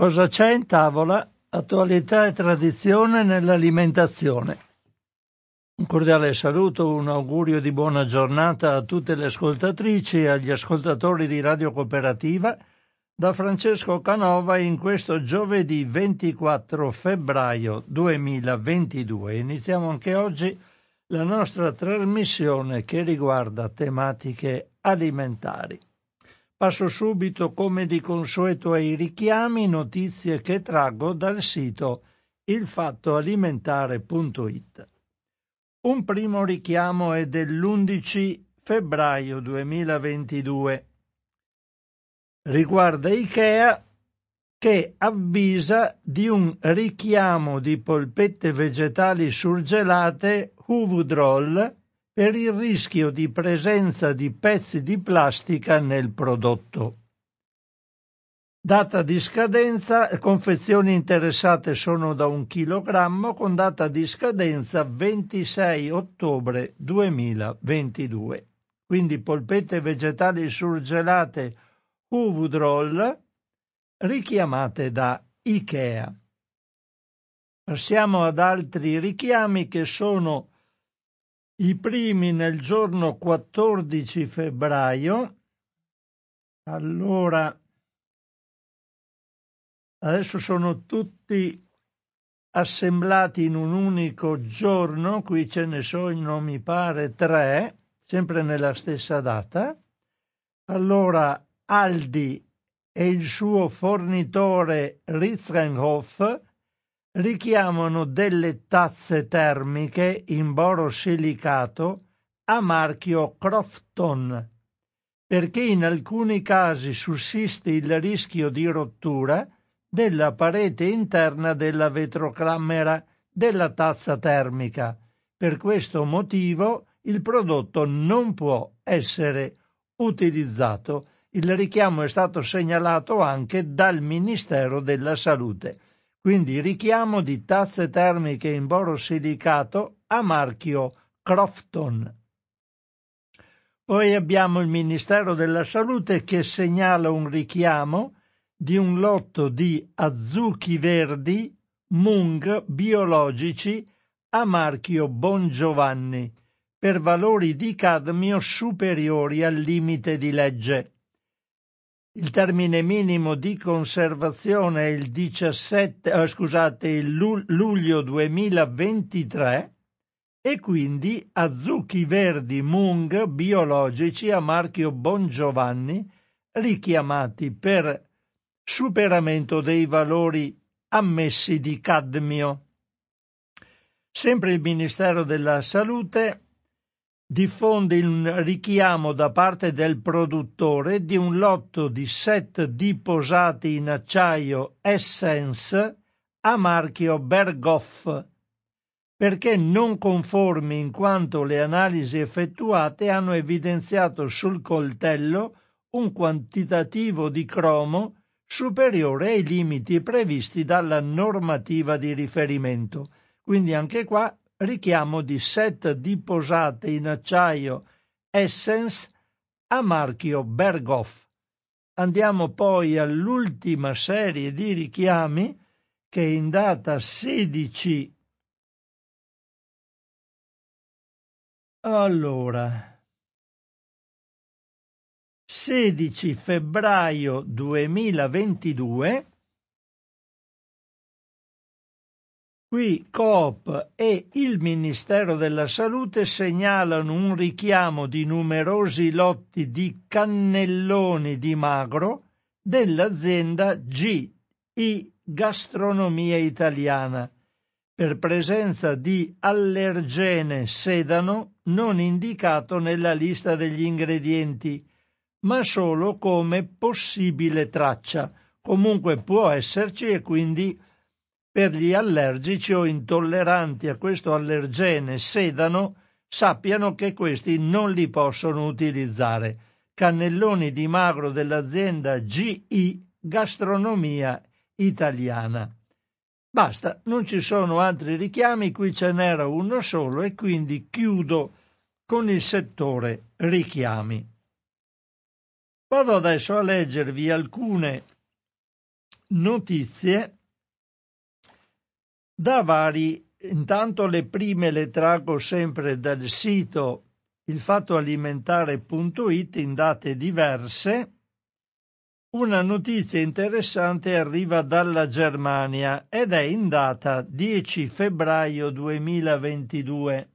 Cosa c'è in tavola? Attualità e tradizione nell'alimentazione. Un cordiale saluto, un augurio di buona giornata a tutte le ascoltatrici e agli ascoltatori di Radio Cooperativa da Francesco Canova in questo giovedì 24 febbraio 2022. Iniziamo anche oggi la nostra trasmissione che riguarda tematiche alimentari. Passo subito come di consueto ai richiami, notizie che traggo dal sito ilfattoalimentare.it. Un primo richiamo è dell'11 febbraio 2022. Riguarda Ikea che avvisa di un richiamo di polpette vegetali surgelate Uvodrol per il rischio di presenza di pezzi di plastica nel prodotto. Data di scadenza, confezioni interessate sono da un chilogrammo con data di scadenza 26 ottobre 2022. Quindi polpette vegetali surgelate Uvodrol richiamate da Ikea. Passiamo ad altri richiami che sono i primi nel giorno 14 febbraio. Allora, adesso sono tutti assemblati in un unico giorno, qui ce ne sono, mi pare, tre, sempre nella stessa data. Allora, Aldi e il suo fornitore Ritzenhof richiamano delle tazze termiche in borosilicato a marchio Crofton, perché in alcuni casi sussiste il rischio di rottura della parete interna della vetrocamera della tazza termica. Per questo motivo il prodotto non può essere utilizzato. Il richiamo è stato segnalato anche dal Ministero della Salute. Quindi richiamo di tazze termiche in borosilicato a marchio Crofton. Poi abbiamo il Ministero della Salute che segnala un richiamo di un lotto di azuchi verdi Mung biologici a marchio Bon Giovanni per valori di cadmio superiori al limite di legge. Il termine minimo di conservazione è il 17, eh, scusate, il luglio 2023 e quindi azucchi verdi Mung biologici a marchio Bon Giovanni richiamati per superamento dei valori ammessi di cadmio. Sempre il Ministero della Salute diffonde il richiamo da parte del produttore di un lotto di set di posati in acciaio Essence a marchio Berghoff, perché non conformi in quanto le analisi effettuate hanno evidenziato sul coltello un quantitativo di cromo superiore ai limiti previsti dalla normativa di riferimento. Quindi anche qua richiamo di set di posate in acciaio Essence a marchio Berghoff. Andiamo poi all'ultima serie di richiami che in data 16 allora 16 febbraio 2022 Qui Coop e il Ministero della Salute segnalano un richiamo di numerosi lotti di cannelloni di magro dell'azienda GI Gastronomia Italiana per presenza di allergene sedano non indicato nella lista degli ingredienti, ma solo come possibile traccia. Comunque può esserci e quindi per gli allergici o intolleranti a questo allergene sedano sappiano che questi non li possono utilizzare. Cannelloni di magro dell'azienda GI Gastronomia Italiana. Basta, non ci sono altri richiami, qui ce n'era uno solo e quindi chiudo con il settore richiami. Vado adesso a leggervi alcune notizie da vari, intanto le prime le traggo sempre dal sito ilfattoalimentare.it in date diverse. Una notizia interessante arriva dalla Germania ed è in data 10 febbraio 2022.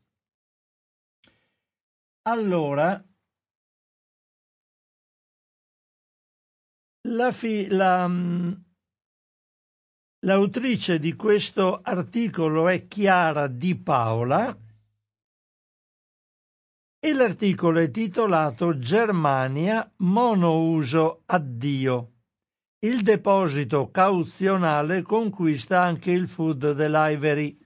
Allora, la, fi, la, mm, l'autrice di questo articolo è Chiara Di Paola e l'articolo è titolato Germania monouso addio. Il deposito cauzionale conquista anche il food dell'Ivory.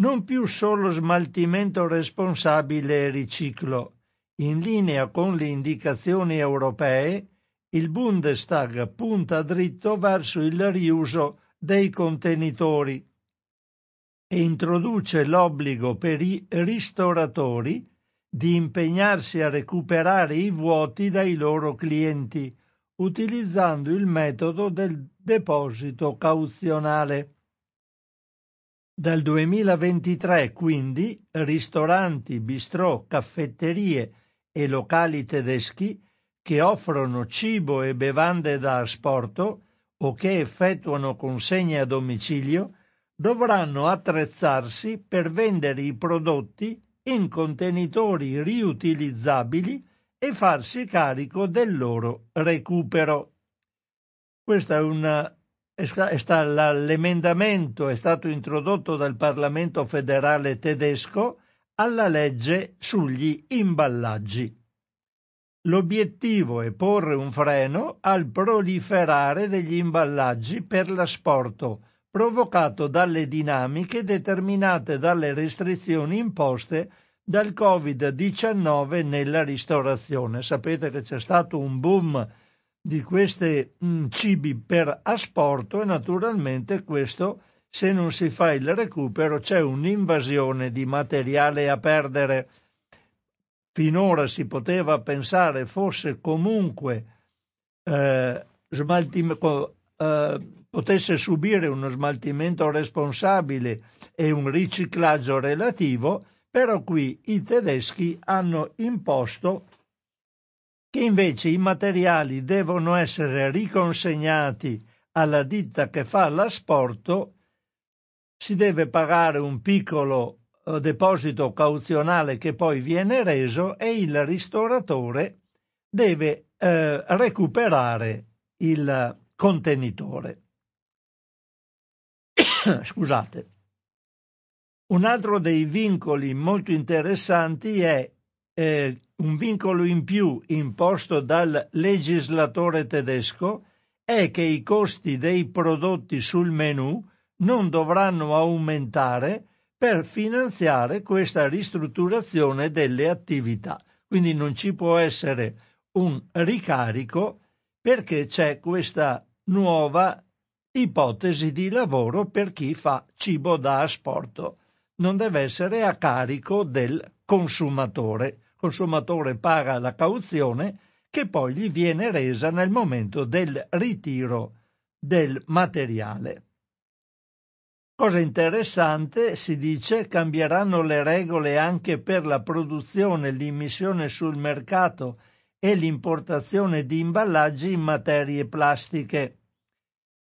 Non più solo smaltimento responsabile e riciclo. In linea con le indicazioni europee, il Bundestag punta dritto verso il riuso dei contenitori e introduce l'obbligo per i ristoratori di impegnarsi a recuperare i vuoti dai loro clienti utilizzando il metodo del deposito cauzionale. Dal 2023 quindi ristoranti, bistrò, caffetterie e locali tedeschi che offrono cibo e bevande da asporto o che effettuano consegne a domicilio dovranno attrezzarsi per vendere i prodotti in contenitori riutilizzabili e farsi carico del loro recupero. Questo è un l'emendamento è stato introdotto dal Parlamento federale tedesco alla legge sugli imballaggi. L'obiettivo è porre un freno al proliferare degli imballaggi per l'asporto provocato dalle dinamiche determinate dalle restrizioni imposte dal Covid-19 nella ristorazione. Sapete che c'è stato un boom di questi mm, cibi per asporto e naturalmente questo, se non si fa il recupero, c'è un'invasione di materiale a perdere. Finora si poteva pensare fosse comunque eh, smaltimento eh, potesse subire uno smaltimento responsabile e un riciclaggio relativo, però qui i tedeschi hanno imposto che invece i materiali devono essere riconsegnati alla ditta che fa l'asporto, si deve pagare un piccolo deposito cauzionale che poi viene reso e il ristoratore deve eh, recuperare il contenitore. Scusate. Un altro dei vincoli molto interessanti è eh, un vincolo in più imposto dal legislatore tedesco è che i costi dei prodotti sul menù non dovranno aumentare per finanziare questa ristrutturazione delle attività. Quindi non ci può essere un ricarico perché c'è questa nuova ipotesi di lavoro per chi fa cibo da asporto. Non deve essere a carico del consumatore. Il consumatore paga la cauzione che poi gli viene resa nel momento del ritiro del materiale. Cosa interessante, si dice, cambieranno le regole anche per la produzione, l'immissione sul mercato e l'importazione di imballaggi in materie plastiche.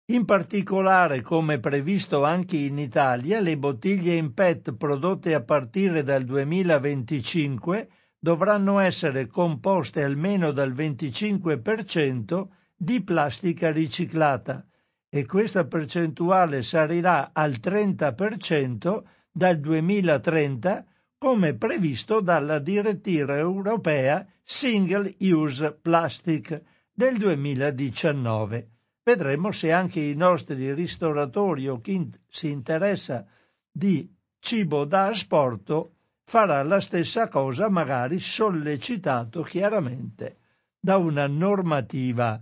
In particolare, come previsto anche in Italia, le bottiglie in PET prodotte a partire dal 2025 dovranno essere composte almeno dal 25% di plastica riciclata e questa percentuale salirà al 30% dal 2030 come previsto dalla direttiva europea Single Use Plastic del 2019. Vedremo se anche i nostri ristoratori o chi si interessa di cibo da asporto farà la stessa cosa, magari sollecitato chiaramente da una normativa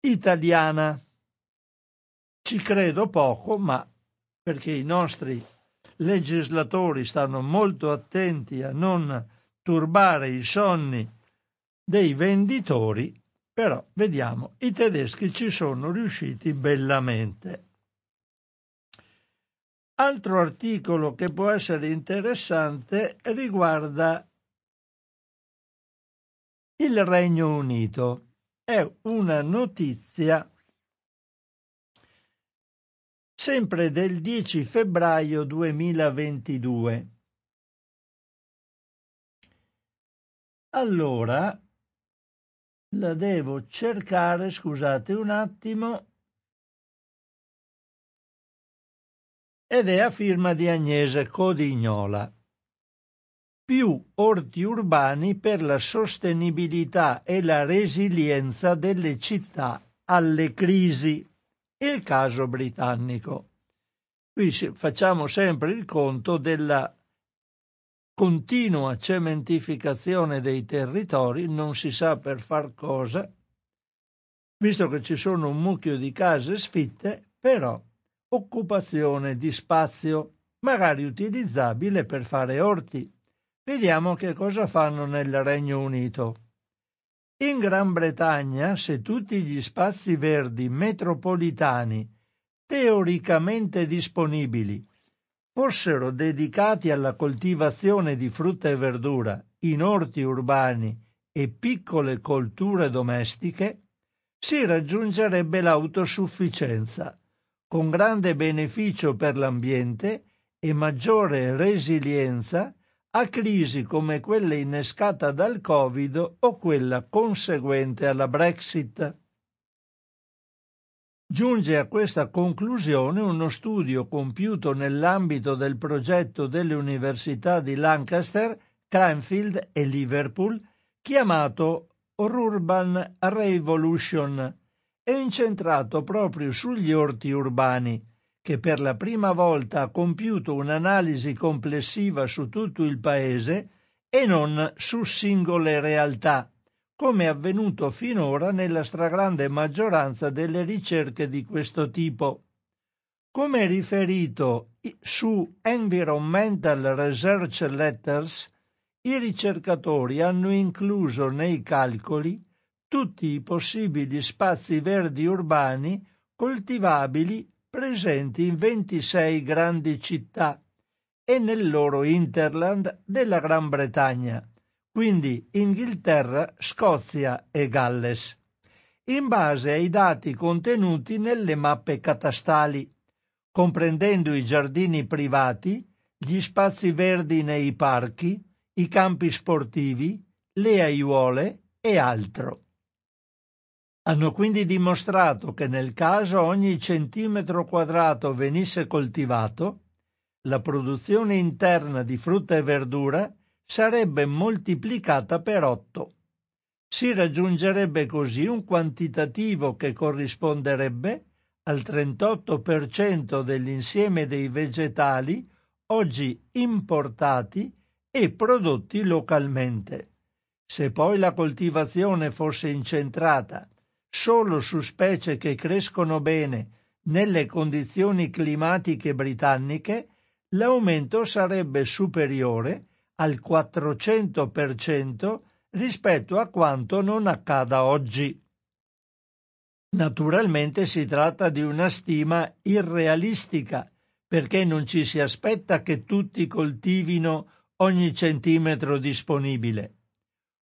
italiana. Ci credo poco, ma perché i nostri legislatori stanno molto attenti a non turbare i sonni dei venditori, Però vediamo, i tedeschi ci sono riusciti bellamente. Altro articolo che può essere interessante riguarda il Regno Unito. È una notizia sempre del 10 febbraio 2022. Allora, la devo cercare, scusate un attimo, ed è a firma di Agnese Codignola. Più orti urbani per la sostenibilità e la resilienza delle città alle crisi. Il caso britannico. Qui facciamo sempre il conto della continua cementificazione dei territori, non si sa per far cosa, visto che ci sono un mucchio di case sfitte, però occupazione di spazio, magari utilizzabile per fare orti. Vediamo che cosa fanno nel Regno Unito. In Gran Bretagna, se tutti gli spazi verdi metropolitani teoricamente disponibili fossero dedicati alla coltivazione di frutta e verdura in orti urbani e piccole colture domestiche, si raggiungerebbe l'autosufficienza, con grande beneficio per l'ambiente e maggiore resilienza a crisi come quella innescata dal Covid o quella conseguente alla Brexit. Giunge a questa conclusione uno studio compiuto nell'ambito del progetto delle università di Lancaster, Cranfield e Liverpool, chiamato Urban Revolution e incentrato proprio sugli orti urbani, che per la prima volta ha compiuto un'analisi complessiva su tutto il paese e non su singole realtà come avvenuto finora nella stragrande maggioranza delle ricerche di questo tipo. Come riferito su Environmental Research Letters, i ricercatori hanno incluso nei calcoli tutti i possibili spazi verdi urbani coltivabili presenti in 26 grandi città e nel loro interland della Gran Bretagna, quindi Inghilterra, Scozia e Galles, in base ai dati contenuti nelle mappe catastali, comprendendo i giardini privati, gli spazi verdi nei parchi, i campi sportivi, le aiuole e altro. Hanno quindi dimostrato che nel caso ogni centimetro quadrato venisse coltivato, la produzione interna di frutta e verdura sarebbe moltiplicata per otto. Si raggiungerebbe così un quantitativo che corrisponderebbe al 38% dell'insieme dei vegetali oggi importati e prodotti localmente. Se poi la coltivazione fosse incentrata solo su specie che crescono bene nelle condizioni climatiche britanniche, l'aumento sarebbe superiore al 400% rispetto a quanto non accada oggi. Naturalmente si tratta di una stima irrealistica, perché non ci si aspetta che tutti coltivino ogni centimetro disponibile.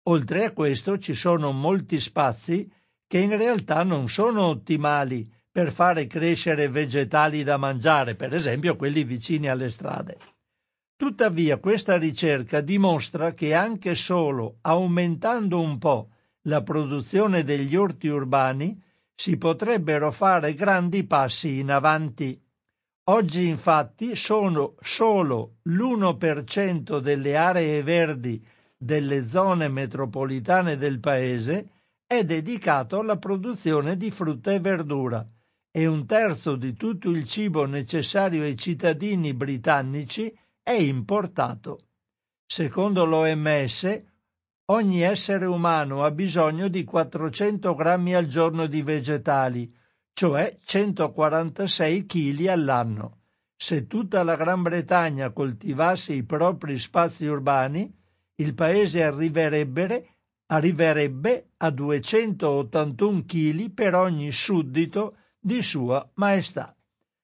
Oltre a questo ci sono molti spazi che in realtà non sono ottimali per fare crescere vegetali da mangiare, per esempio quelli vicini alle strade. Tuttavia questa ricerca dimostra che anche solo aumentando un po' la produzione degli orti urbani si potrebbero fare grandi passi in avanti. Oggi infatti sono solo l'1% delle aree verdi delle zone metropolitane del paese è dedicato alla produzione di frutta e verdura e un terzo di tutto il cibo necessario ai cittadini britannici è importato. Secondo l'OMS, ogni essere umano ha bisogno di 400 grammi al giorno di vegetali, cioè 146 kg all'anno. Se tutta la Gran Bretagna coltivasse i propri spazi urbani, il paese arriverebbe arriverebbe a 281 kg per ogni suddito di Sua Maestà.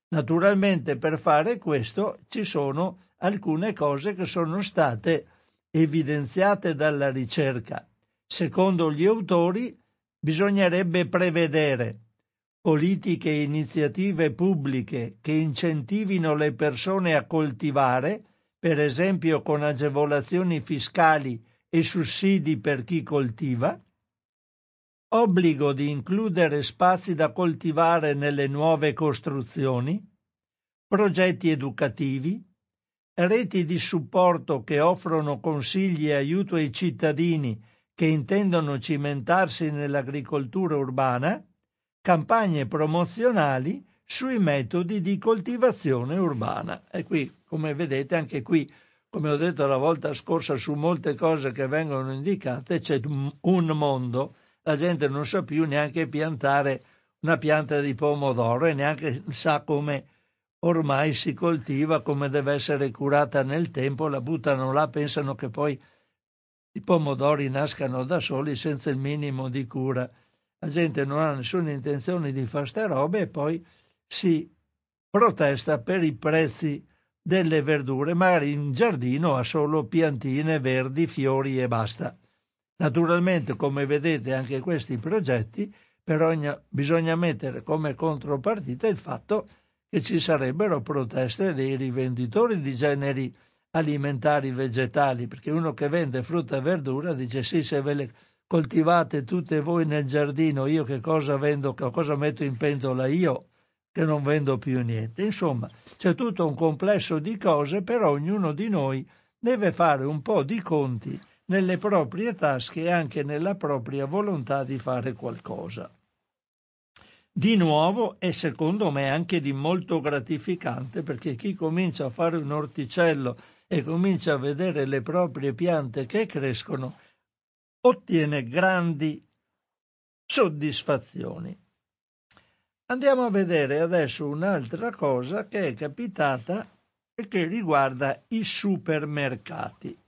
Naturalmente per fare questo ci sono alcune cose che sono state evidenziate dalla ricerca. Secondo gli autori bisognerebbe prevedere politiche e iniziative pubbliche che incentivino le persone a coltivare, per esempio con agevolazioni fiscali e sussidi per chi coltiva, obbligo di includere spazi da coltivare nelle nuove costruzioni, progetti educativi, reti di supporto che offrono consigli e aiuto ai cittadini che intendono cimentarsi nell'agricoltura urbana, campagne promozionali sui metodi di coltivazione urbana. E qui, come vedete, anche qui come ho detto la volta scorsa, su molte cose che vengono indicate c'è un mondo. La gente non sa più neanche piantare una pianta di pomodoro e neanche sa come ormai si coltiva, come deve essere curata nel tempo, la buttano là, pensano che poi i pomodori nascano da soli senza il minimo di cura. La gente non ha nessuna intenzione di fare ste robe e poi si protesta per i prezzi delle verdure, magari in giardino ha solo piantine verdi, fiori e basta. Naturalmente, come vedete, anche questi progetti, per ogni, bisogna mettere come contropartita il fatto che ci sarebbero proteste dei rivenditori di generi alimentari vegetali, perché uno che vende frutta e verdura dice sì, se ve le coltivate tutte voi nel giardino, io che cosa vendo, che cosa metto in pentola io? Che non vendo più niente. Insomma, c'è tutto un complesso di cose, però ognuno di noi deve fare un po' di conti nelle proprie tasche e anche nella propria volontà di fare qualcosa. Di nuovo e secondo me anche di molto gratificante perché chi comincia a fare un orticello e comincia a vedere le proprie piante che crescono ottiene grandi soddisfazioni. Andiamo a vedere adesso un'altra cosa che è capitata e che riguarda i supermercati.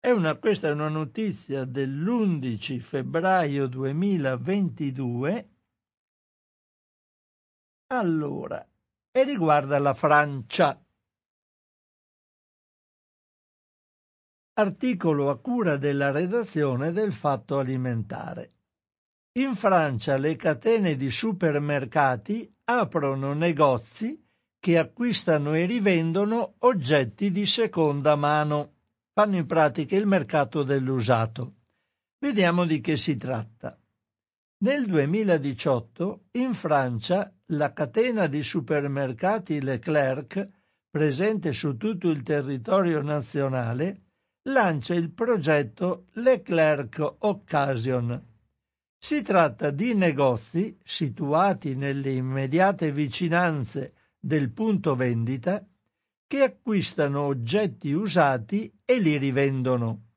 È una, questa è una notizia dell'11 febbraio 2022. Allora, e riguarda la Francia. Articolo a cura della redazione del Fatto Alimentare. In Francia le catene di supermercati aprono negozi che acquistano e rivendono oggetti di seconda mano. Fanno in pratica il mercato dell'usato. Vediamo di che si tratta. Nel 2018 in Francia la catena di supermercati Leclerc, presente su tutto il territorio nazionale, lancia il progetto Leclerc Occasion si tratta di negozi situati nelle immediate vicinanze del punto vendita che acquistano oggetti usati e li rivendono.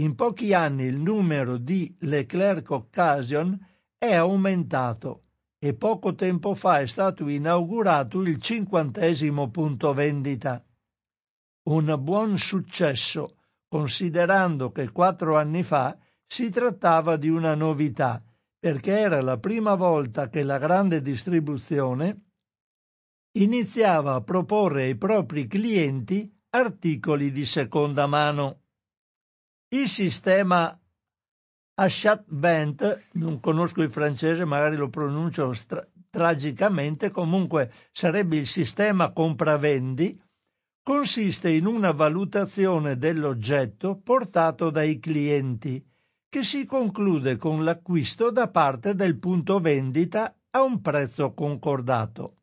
In pochi anni il numero di Leclerc Occasion è aumentato e poco tempo fa è stato inaugurato il cinquantesimo punto vendita. Un buon successo, considerando che quattro anni fa si trattava di una novità, perché era la prima volta che la grande distribuzione iniziava a proporre ai propri clienti articoli di seconda mano. Il sistema Achat Vent, non conosco il francese, magari lo pronuncio stra- tragicamente, comunque sarebbe il sistema compravendi, consiste in una valutazione dell'oggetto portato dai clienti che si conclude con l'acquisto da parte del punto vendita a un prezzo concordato.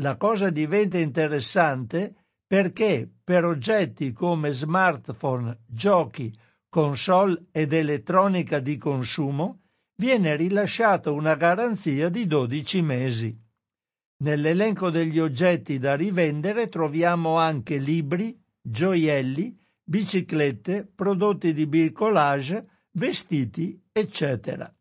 La cosa diventa interessante perché per oggetti come smartphone, giochi, console ed elettronica di consumo viene rilasciata una garanzia di 12 mesi. Nell'elenco degli oggetti da rivendere troviamo anche libri, gioielli, biciclette, prodotti di bricolage, vestiti, eccetera.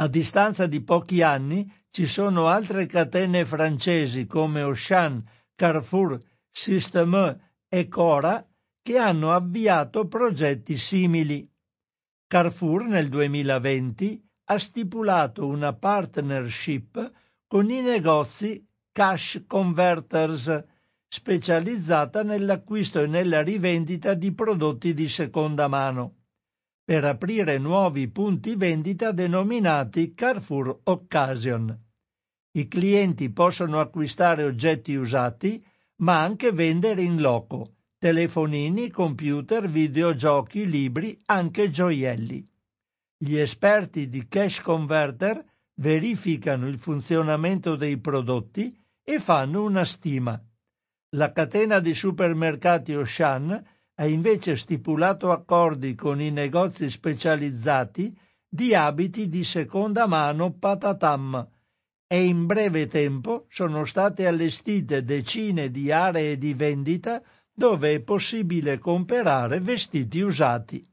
A distanza di pochi anni ci sono altre catene francesi come Auchan, Carrefour, Système e Cora che hanno avviato progetti simili. Carrefour nel 2020 ha stipulato una partnership con i negozi Cash Converters, specializzata nell'acquisto e nella rivendita di prodotti di seconda mano, per aprire nuovi punti vendita denominati Carrefour Occasion. I clienti possono acquistare oggetti usati, ma anche vendere in loco, telefonini, computer, videogiochi, libri, anche gioielli. Gli esperti di Cash Converter verificano il funzionamento dei prodotti e fanno una stima. La catena di supermercati Auchan ha invece stipulato accordi con i negozi specializzati di abiti di seconda mano Patatam e in breve tempo sono state allestite decine di aree di vendita dove è possibile comprare vestiti usati.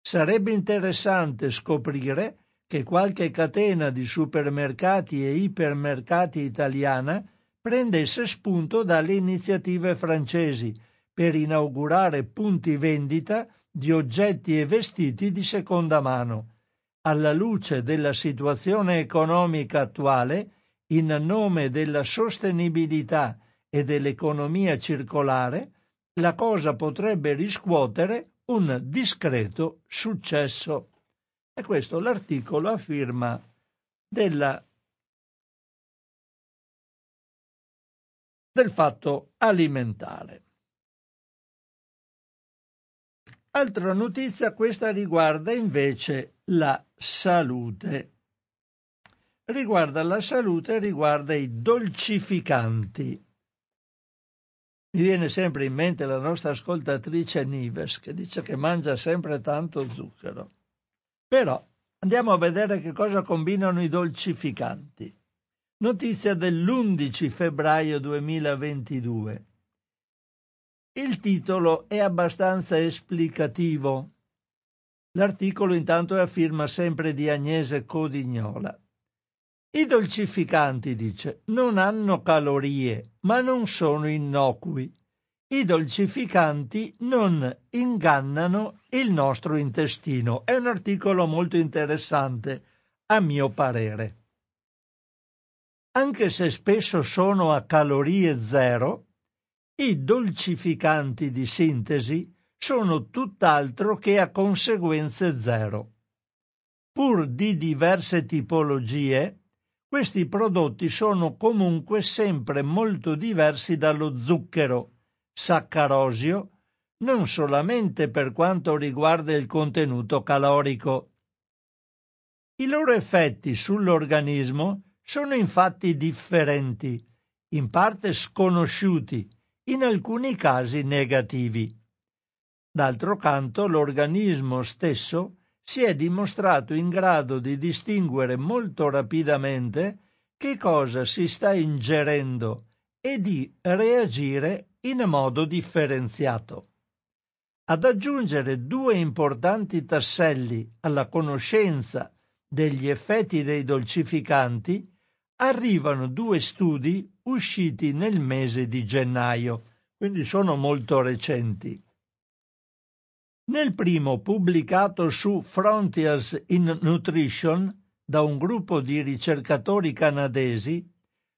Sarebbe interessante scoprire che qualche catena di supermercati e ipermercati italiana prendesse spunto dalle iniziative francesi per inaugurare punti vendita di oggetti e vestiti di seconda mano. Alla luce della situazione economica attuale, in nome della sostenibilità e dell'economia circolare, la cosa potrebbe riscuotere un discreto successo. E questo l'articolo a firma della, del fatto alimentare. Altra notizia, questa riguarda invece la salute. Riguarda la salute, riguarda i dolcificanti. Mi viene sempre in mente la nostra ascoltatrice Nives che dice che mangia sempre tanto zucchero. Però andiamo a vedere che cosa combinano i dolcificanti. Notizia dell'11 febbraio 2022. Il titolo è abbastanza esplicativo. L'articolo intanto è a firma sempre di Agnese Codignola. I dolcificanti, dice, non hanno calorie, ma non sono innocui. I dolcificanti non ingannano il nostro intestino. È un articolo molto interessante, a mio parere. Anche se spesso sono a calorie zero, i dolcificanti di sintesi sono tutt'altro che a conseguenze zero. Pur di diverse tipologie, questi prodotti sono comunque sempre molto diversi dallo zucchero, saccarosio, non solamente per quanto riguarda il contenuto calorico. I loro effetti sull'organismo sono infatti differenti, in parte sconosciuti, in alcuni casi negativi. D'altro canto, l'organismo stesso si è dimostrato in grado di distinguere molto rapidamente che cosa si sta ingerendo e di reagire in modo differenziato. Ad aggiungere due importanti tasselli alla conoscenza degli effetti dei dolcificanti arrivano due studi usciti nel mese di gennaio, quindi sono molto recenti. Nel primo pubblicato su Frontiers in Nutrition da un gruppo di ricercatori canadesi,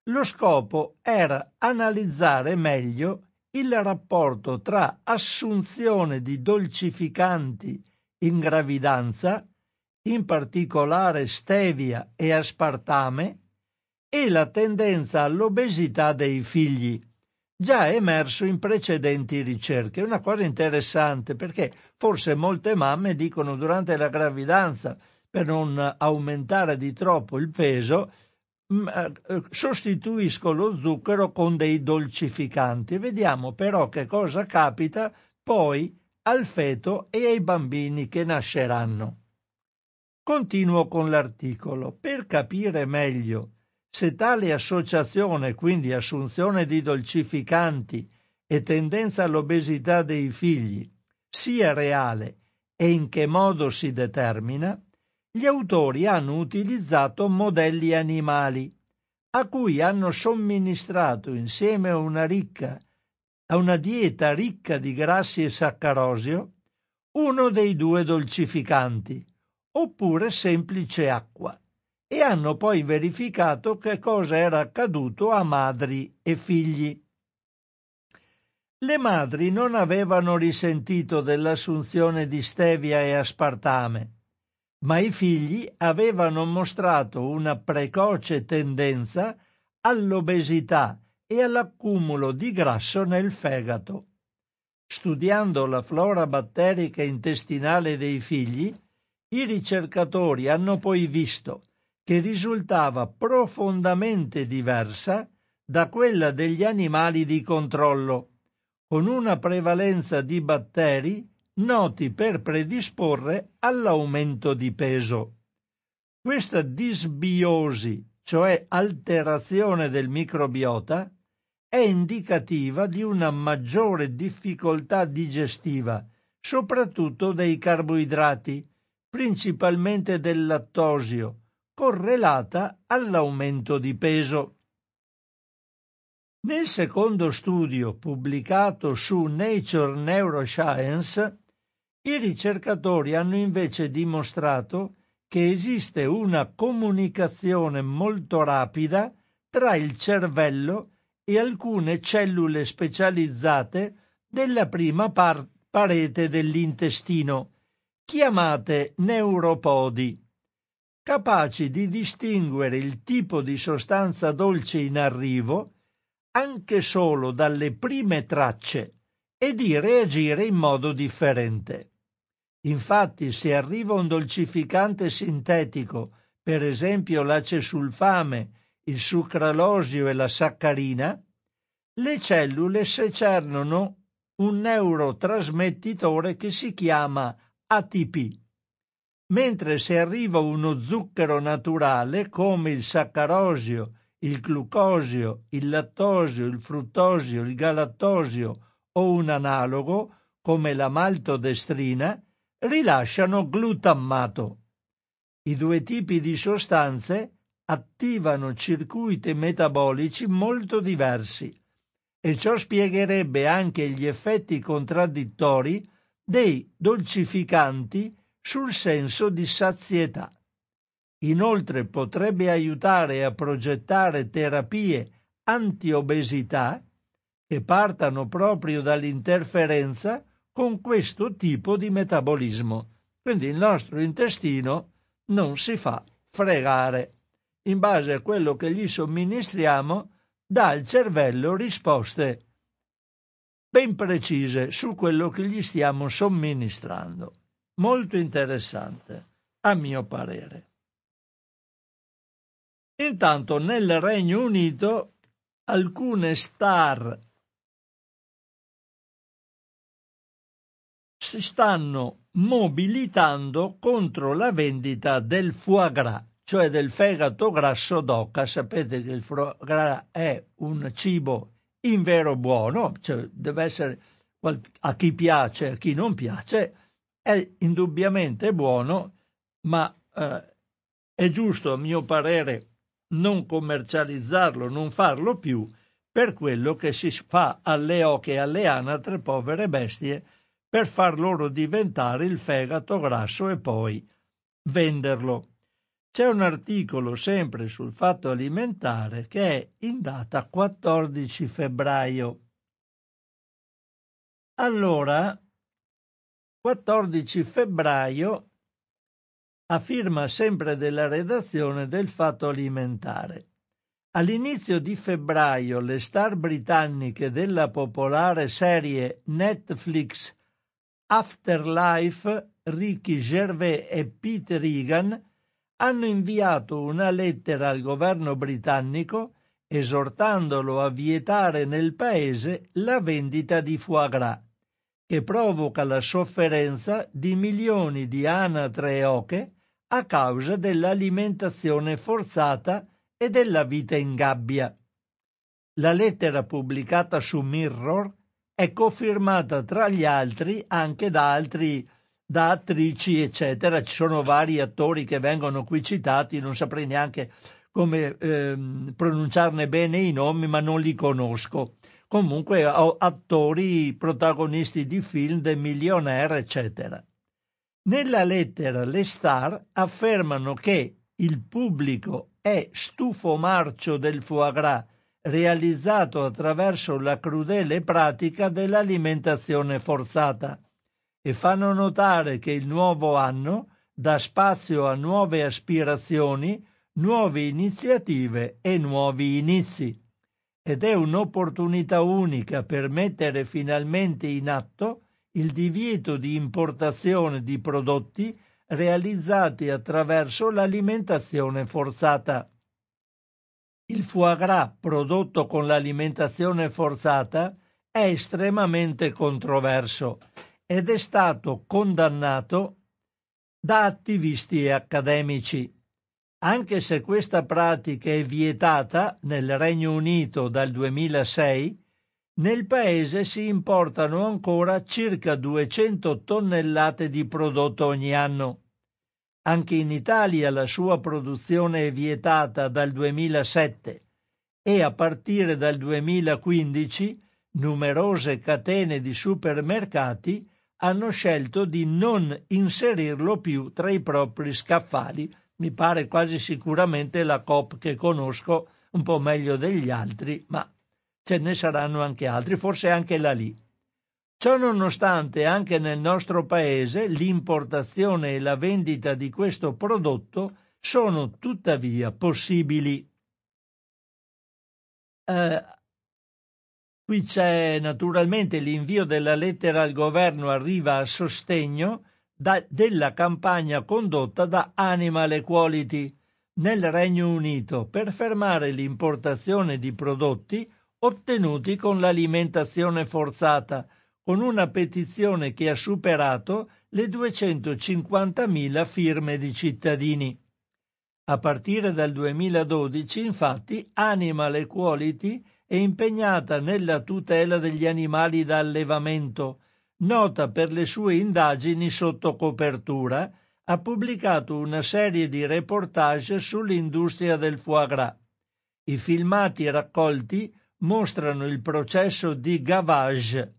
lo scopo era analizzare meglio il rapporto tra assunzione di dolcificanti in gravidanza, in particolare stevia e aspartame, e la tendenza all'obesità dei figli, già emerso in precedenti ricerche. Una cosa interessante perché forse molte mamme dicono durante la gravidanza per non aumentare di troppo il peso Mm, eh, sostituisco lo zucchero con dei dolcificanti. Vediamo però che cosa capita poi al feto e ai bambini che nasceranno. Continuo con l'articolo. Per capire meglio se tale associazione, quindi assunzione di dolcificanti e tendenza all'obesità dei figli, sia reale e in che modo si determina, gli autori hanno utilizzato modelli animali, a cui hanno somministrato insieme a una, ricca, a una dieta ricca di grassi e saccarosio uno dei due dolcificanti, oppure semplice acqua, e hanno poi verificato che cosa era accaduto a madri e figli. Le madri non avevano risentito dell'assunzione di stevia e aspartame, ma i figli avevano mostrato una precoce tendenza all'obesità e all'accumulo di grasso nel fegato. Studiando la flora batterica intestinale dei figli, i ricercatori hanno poi visto che risultava profondamente diversa da quella degli animali di controllo con una prevalenza di batteri noti per predisporre all'aumento di peso. Questa disbiosi, cioè alterazione del microbiota, è indicativa di una maggiore difficoltà digestiva, soprattutto dei carboidrati, principalmente del lattosio, correlata all'aumento di peso. Nel secondo studio pubblicato su Nature Neuroscience, i ricercatori hanno invece dimostrato che esiste una comunicazione molto rapida tra il cervello e alcune cellule specializzate della prima par- parete dell'intestino, chiamate neuropodi, capaci di distinguere il tipo di sostanza dolce in arrivo anche solo dalle prime tracce e di reagire in modo differente. Infatti, se arriva un dolcificante sintetico, per esempio l'acesulfame, il sucralosio e la saccarina, le cellule secernono un neurotrasmettitore che si chiama ATP, mentre se arriva uno zucchero naturale come il saccarosio il glucosio, il lattosio, il fruttosio, il galattosio o un analogo, come la maltodestrina, rilasciano glutammato. I due tipi di sostanze attivano circuiti metabolici molto diversi e ciò spiegherebbe anche gli effetti contraddittori dei dolcificanti sul senso di sazietà. Inoltre potrebbe aiutare a progettare terapie antiobesità che partano proprio dall'interferenza con questo tipo di metabolismo. Quindi il nostro intestino non si fa fregare. In base a quello che gli somministriamo, dà al cervello risposte ben precise su quello che gli stiamo somministrando. Molto interessante, a mio parere. Intanto nel Regno Unito alcune star si stanno mobilitando contro la vendita del foie gras, cioè del fegato grasso d'oca. Sapete che il foie gras è un cibo in vero buono, cioè deve essere a chi piace, a chi non piace, è indubbiamente buono, ma eh, è giusto a mio parere non commercializzarlo, non farlo più, per quello che si fa alle oche e alle anatre, povere bestie, per far loro diventare il fegato grasso e poi venderlo. C'è un articolo sempre sul fatto alimentare che è in data 14 febbraio. Allora, 14 febbraio a firma sempre della redazione del Fatto Alimentare. All'inizio di febbraio le star britanniche della popolare serie Netflix Afterlife, Ricky Gervais e Pete Regan, hanno inviato una lettera al governo britannico esortandolo a vietare nel paese la vendita di foie gras, che provoca la sofferenza di milioni di anatre e oche a causa dell'alimentazione forzata e della vita in gabbia. La lettera pubblicata su Mirror è confermata tra gli altri anche da altri da attrici, eccetera. Ci sono vari attori che vengono qui citati, non saprei neanche come eh, pronunciarne bene i nomi, ma non li conosco. Comunque attori protagonisti di film, The Millionaire, eccetera. Nella lettera le star affermano che il pubblico è stufo marcio del foie gras realizzato attraverso la crudele pratica dell'alimentazione forzata e fanno notare che il nuovo anno dà spazio a nuove aspirazioni, nuove iniziative e nuovi inizi ed è un'opportunità unica per mettere finalmente in atto il divieto di importazione di prodotti realizzati attraverso l'alimentazione forzata. Il foie gras prodotto con l'alimentazione forzata è estremamente controverso ed è stato condannato da attivisti e accademici. Anche se questa pratica è vietata nel Regno Unito dal 2006, nel paese si importano ancora circa 200 tonnellate di prodotto ogni anno. Anche in Italia la sua produzione è vietata dal 2007 e a partire dal 2015 numerose catene di supermercati hanno scelto di non inserirlo più tra i propri scaffali. Mi pare quasi sicuramente la COP che conosco un po' meglio degli altri, ma ce ne saranno anche altri, forse anche la lì. Ciò nonostante anche nel nostro paese l'importazione e la vendita di questo prodotto sono tuttavia possibili. Eh, qui c'è naturalmente l'invio della lettera al governo arriva a sostegno da, della campagna condotta da Animal Equality nel Regno Unito per fermare l'importazione di prodotti ottenuti con l'alimentazione forzata con una petizione che ha superato le 250.000 firme di cittadini. A partire dal 2012, infatti, Animal Equality è impegnata nella tutela degli animali da allevamento, nota per le sue indagini sotto copertura, ha pubblicato una serie di reportage sull'industria del foie gras. I filmati raccolti mostrano il processo di gavage,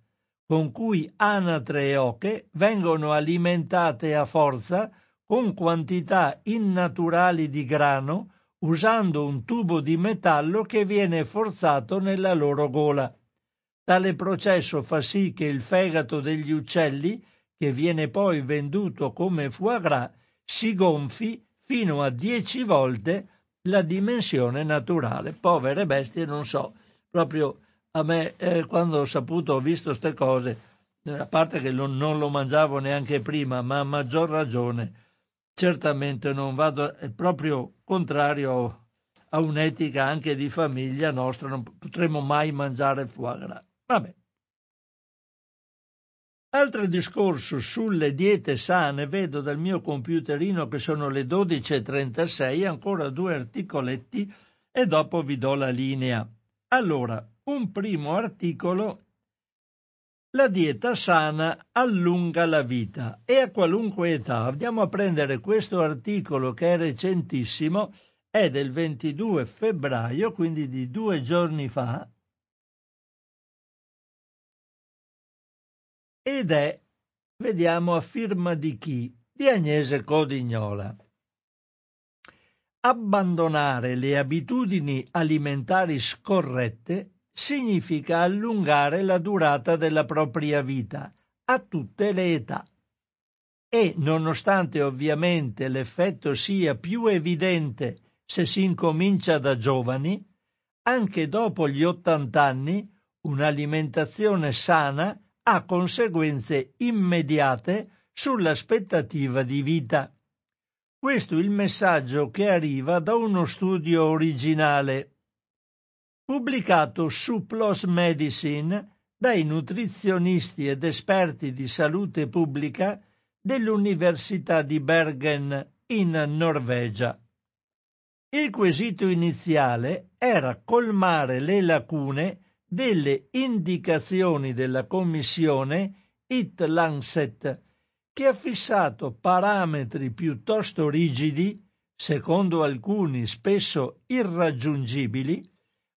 con cui anatre e oche vengono alimentate a forza con quantità innaturali di grano usando un tubo di metallo che viene forzato nella loro gola. Tale processo fa sì che il fegato degli uccelli, che viene poi venduto come foie gras, si gonfi fino a dieci volte la dimensione naturale. Povere bestie, non so, proprio a me eh, quando ho saputo, ho visto queste cose, eh, a parte che lo, non lo mangiavo neanche prima, ma a maggior ragione, certamente non vado, è proprio contrario a un'etica anche di famiglia nostra, non potremo mai mangiare foie gras. Vabbè. Altro discorso sulle diete sane, vedo dal mio computerino che sono le 12.36, ancora due articoletti e dopo vi do la linea. Allora, un primo articolo la dieta sana allunga la vita e a qualunque età. Andiamo a prendere questo articolo che è recentissimo, è del 22 febbraio, quindi di due giorni fa, ed è, vediamo a firma di chi? Di Agnese Codignola. Abbandonare le abitudini alimentari scorrette significa allungare la durata della propria vita a tutte le età. E nonostante ovviamente l'effetto sia più evidente se si incomincia da giovani, anche dopo gli 80 anni un'alimentazione sana ha conseguenze immediate sull'aspettativa di vita. Questo è il messaggio che arriva da uno studio originale, pubblicato su PLOS Medicine dai nutrizionisti ed esperti di salute pubblica dell'Università di Bergen in Norvegia. Il quesito iniziale era colmare le lacune delle indicazioni della commissione IT Lancet che ha fissato parametri piuttosto rigidi, secondo alcuni spesso irraggiungibili,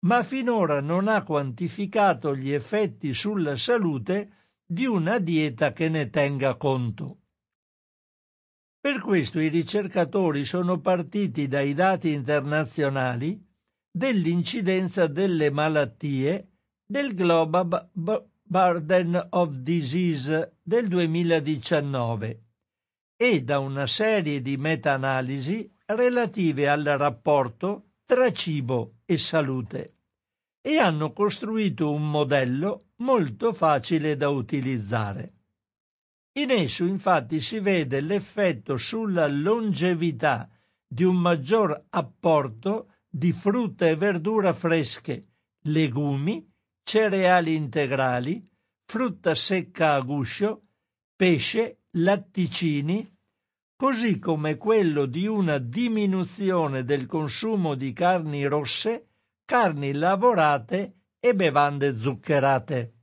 ma finora non ha quantificato gli effetti sulla salute di una dieta che ne tenga conto. Per questo i ricercatori sono partiti dai dati internazionali dell'incidenza delle malattie del Global Burden of Disease del 2019 e da una serie di meta-analisi relative al rapporto tra cibo e salute e hanno costruito un modello molto facile da utilizzare. In esso infatti si vede l'effetto sulla longevità di un maggior apporto di frutta e verdura fresche, legumi, cereali integrali, frutta secca a guscio, pesce, latticini, così come quello di una diminuzione del consumo di carni rosse, carni lavorate e bevande zuccherate.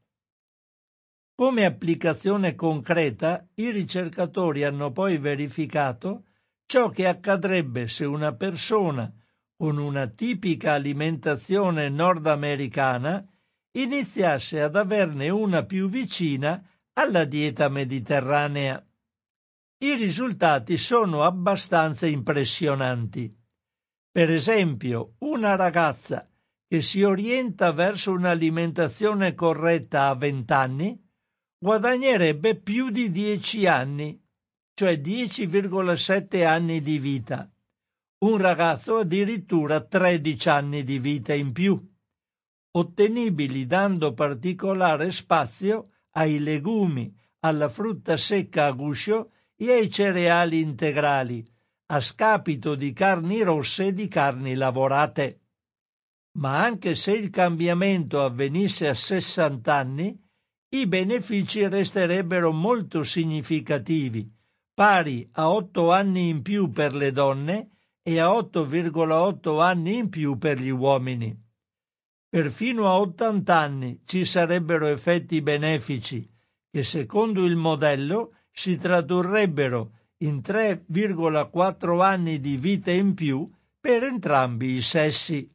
Come applicazione concreta, i ricercatori hanno poi verificato ciò che accadrebbe se una persona con una tipica alimentazione nordamericana iniziasse ad averne una più vicina alla dieta mediterranea. I risultati sono abbastanza impressionanti. Per esempio, una ragazza che si orienta verso un'alimentazione corretta a 20 anni guadagnerebbe più di 10 anni, cioè 10,7 anni di vita. Un ragazzo addirittura 13 anni di vita in più, ottenibili dando particolare spazio ai legumi, alla frutta secca a guscio e ai cereali integrali, a scapito di carni rosse e di carni lavorate. Ma anche se il cambiamento avvenisse a 60 anni, i benefici resterebbero molto significativi, pari a 8 anni in più per le donne e a 8,8 anni in più per gli uomini. Perfino a 80 anni ci sarebbero effetti benefici che secondo il modello si tradurrebbero in 3,4 anni di vita in più per entrambi i sessi.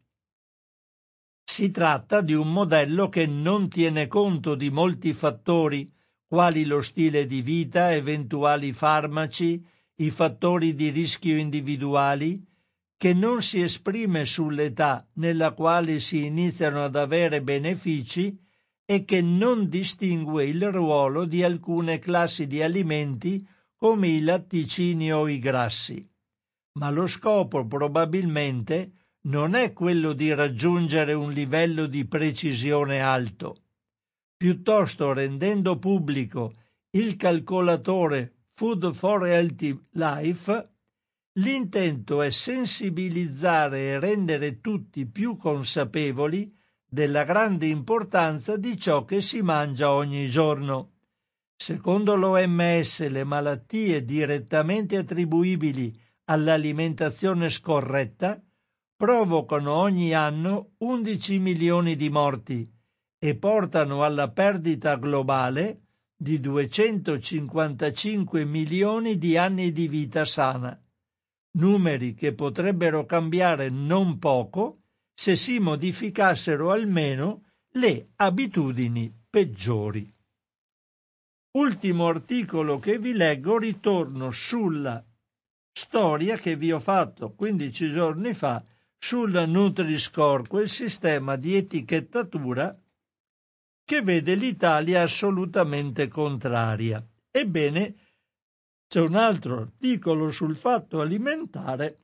Si tratta di un modello che non tiene conto di molti fattori, quali lo stile di vita, eventuali farmaci, i fattori di rischio individuali, che non si esprime sull'età nella quale si iniziano ad avere benefici e che non distingue il ruolo di alcune classi di alimenti come i latticini o i grassi. Ma lo scopo probabilmente non è quello di raggiungere un livello di precisione alto. Piuttosto rendendo pubblico il calcolatore Food for Healthy Life, l'intento è sensibilizzare e rendere tutti più consapevoli della grande importanza di ciò che si mangia ogni giorno. Secondo l'OMS le malattie direttamente attribuibili all'alimentazione scorretta provocano ogni anno 11 milioni di morti e portano alla perdita globale di 255 milioni di anni di vita sana, numeri che potrebbero cambiare non poco se si modificassero almeno le abitudini peggiori. Ultimo articolo che vi leggo, ritorno sulla storia che vi ho fatto 15 giorni fa sul Nutri-Score, quel sistema di etichettatura che vede l'Italia assolutamente contraria. Ebbene, c'è un altro articolo sul fatto alimentare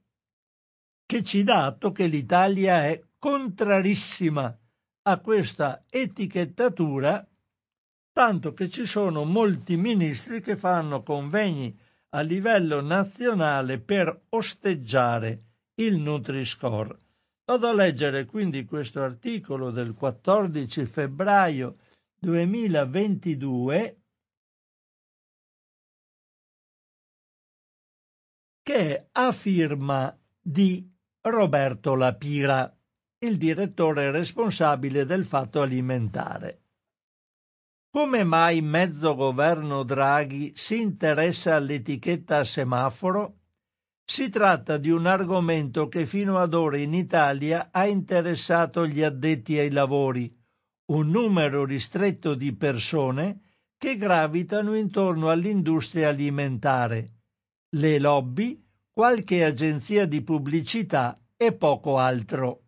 che ci dà atto che l'Italia è contrarissima a questa etichettatura, tanto che ci sono molti ministri che fanno convegni a livello nazionale per osteggiare il Nutri-Score. Vado a leggere quindi questo articolo del 14 febbraio 2022 che a firma di Roberto Lapira, il direttore responsabile del Fatto Alimentare. Come mai mezzo governo Draghi si interessa all'etichetta a semaforo? Si tratta di un argomento che fino ad ora in Italia ha interessato gli addetti ai lavori, un numero ristretto di persone che gravitano intorno all'industria alimentare, le lobby, qualche agenzia di pubblicità e poco altro.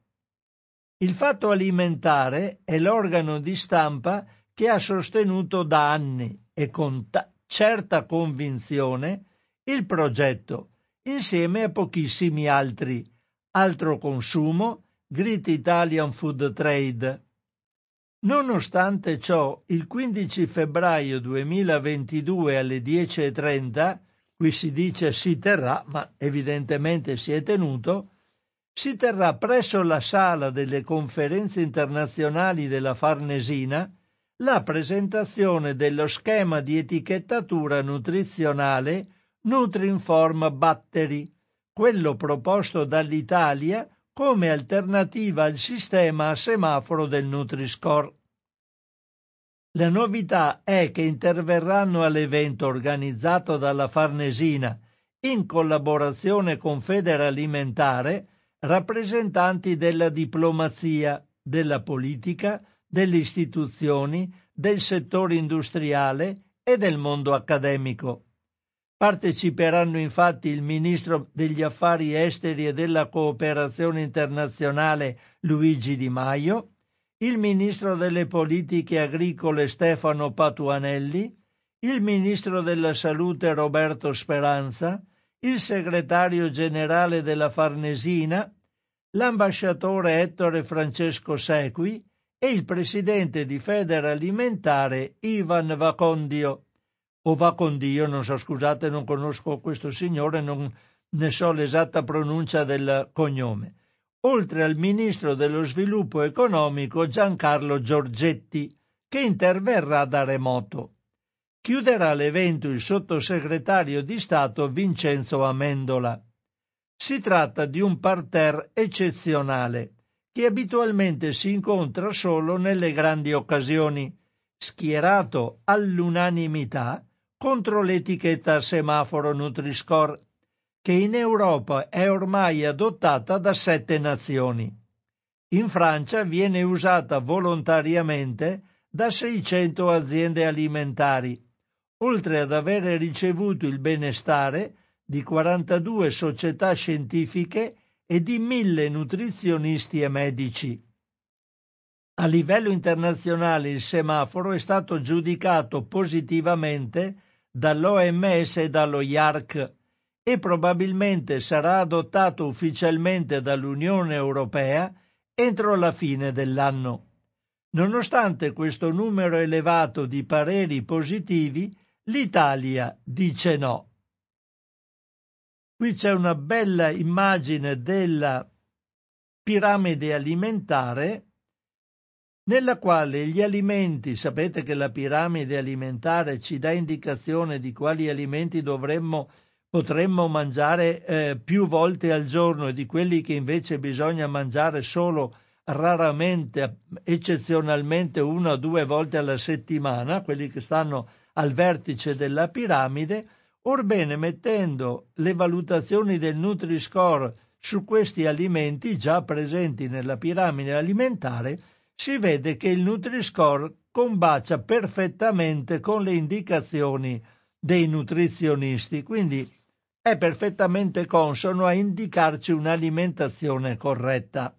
Il fatto alimentare è l'organo di stampa che ha sostenuto da anni e con ta- certa convinzione il progetto, insieme a pochissimi altri, altro consumo, Great Italian Food Trade. Nonostante ciò, il 15 febbraio 2022 alle 10.30, qui si dice si terrà, ma evidentemente si è tenuto, si terrà presso la sala delle conferenze internazionali della Farnesina la presentazione dello schema di etichettatura nutrizionale Nutrinform Battery, quello proposto dall'Italia come alternativa al sistema a semaforo del Nutri-Score. La novità è che interverranno all'evento organizzato dalla Farnesina in collaborazione con Federalimentare rappresentanti della diplomazia, della politica, delle istituzioni, del settore industriale e del mondo accademico. Parteciperanno infatti il ministro degli affari esteri e della cooperazione internazionale Luigi Di Maio, il ministro delle politiche agricole Stefano Patuanelli, il ministro della salute Roberto Speranza, il segretario generale della Farnesina, l'ambasciatore Ettore Francesco Sequi e il presidente di Federalimentare Ivan Vacondio. O Vacondio, non so scusate, non conosco questo signore, non ne so l'esatta pronuncia del cognome, oltre al ministro dello sviluppo economico Giancarlo Giorgetti, che interverrà da remoto. Chiuderà l'evento il sottosegretario di Stato Vincenzo Amendola. Si tratta di un parterre eccezionale che abitualmente si incontra solo nelle grandi occasioni, schierato all'unanimità contro l'etichetta semaforo Nutri-Score, che in Europa è ormai adottata da sette nazioni. In Francia viene usata volontariamente da 600 aziende alimentari, oltre ad avere ricevuto il benestare di 42 società scientifiche e di mille nutrizionisti e medici. A livello internazionale il semaforo è stato giudicato positivamente dall'OMS e dallo IARC e probabilmente sarà adottato ufficialmente dall'Unione Europea entro la fine dell'anno. Nonostante questo numero elevato di pareri positivi, l'Italia dice no. Qui c'è una bella immagine della piramide alimentare nella quale gli alimenti, sapete che la piramide alimentare ci dà indicazione di quali alimenti dovremmo, potremmo mangiare eh, più volte al giorno e di quelli che invece bisogna mangiare solo raramente, eccezionalmente una o due volte alla settimana, quelli che stanno al vertice della piramide, Orbene, mettendo le valutazioni del Nutri-Score su questi alimenti già presenti nella piramide alimentare, si vede che il Nutri-Score combacia perfettamente con le indicazioni dei nutrizionisti, quindi è perfettamente consono a indicarci un'alimentazione corretta.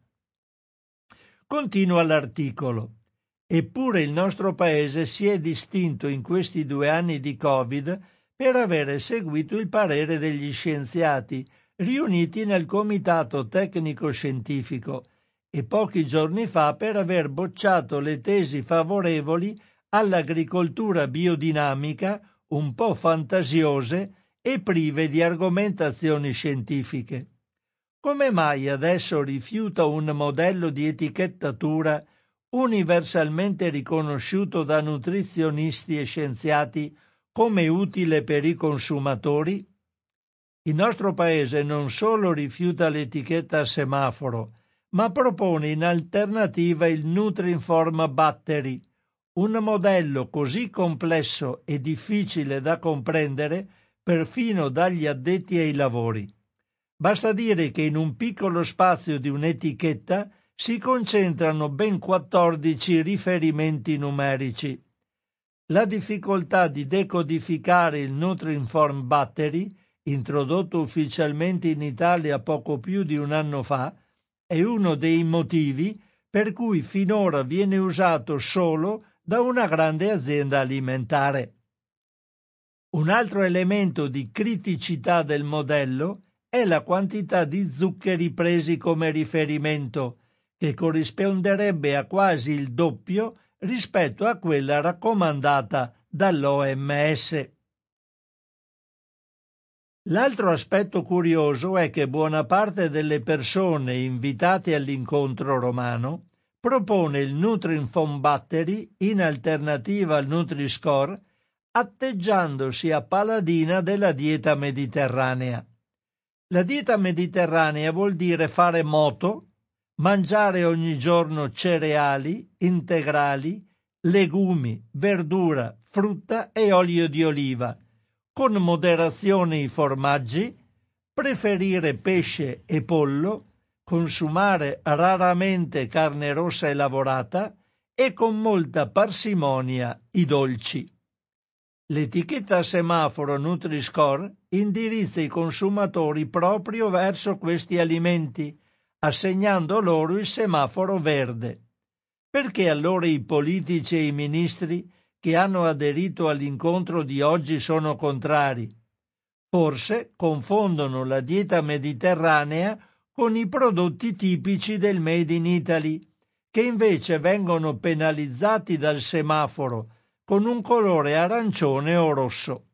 Continua l'articolo. Eppure il nostro paese si è distinto in questi due anni di Covid per avere seguito il parere degli scienziati riuniti nel Comitato Tecnico Scientifico e pochi giorni fa per aver bocciato le tesi favorevoli all'agricoltura biodinamica un po' fantasiose e prive di argomentazioni scientifiche. Come mai adesso rifiuta un modello di etichettatura universalmente riconosciuto da nutrizionisti e scienziati come utile per i consumatori? Il nostro paese non solo rifiuta l'etichetta a semaforo, ma propone in alternativa il Nutrinform Battery, un modello così complesso e difficile da comprendere perfino dagli addetti ai lavori. Basta dire che in un piccolo spazio di un'etichetta si concentrano ben 14 riferimenti numerici. La difficoltà di decodificare il Nutri-Inform Battery, introdotto ufficialmente in Italia poco più di un anno fa, è uno dei motivi per cui finora viene usato solo da una grande azienda alimentare. Un altro elemento di criticità del modello è la quantità di zuccheri presi come riferimento, che corrisponderebbe a quasi il doppio rispetto a quella raccomandata dall'OMS. L'altro aspetto curioso è che buona parte delle persone invitate all'incontro romano propone il Nutrinform Battery in alternativa al Nutri-Score atteggiandosi a paladina della dieta mediterranea. La dieta mediterranea vuol dire fare moto, mangiare ogni giorno cereali integrali, legumi, verdura, frutta e olio di oliva, con moderazione i formaggi, preferire pesce e pollo, consumare raramente carne rossa e lavorata e con molta parsimonia i dolci. L'etichetta semaforo Nutri-Score indirizza i consumatori proprio verso questi alimenti assegnando loro il semaforo verde. Perché allora i politici e i ministri che hanno aderito all'incontro di oggi sono contrari? Forse confondono la dieta mediterranea con i prodotti tipici del Made in Italy, che invece vengono penalizzati dal semaforo con un colore arancione o rosso.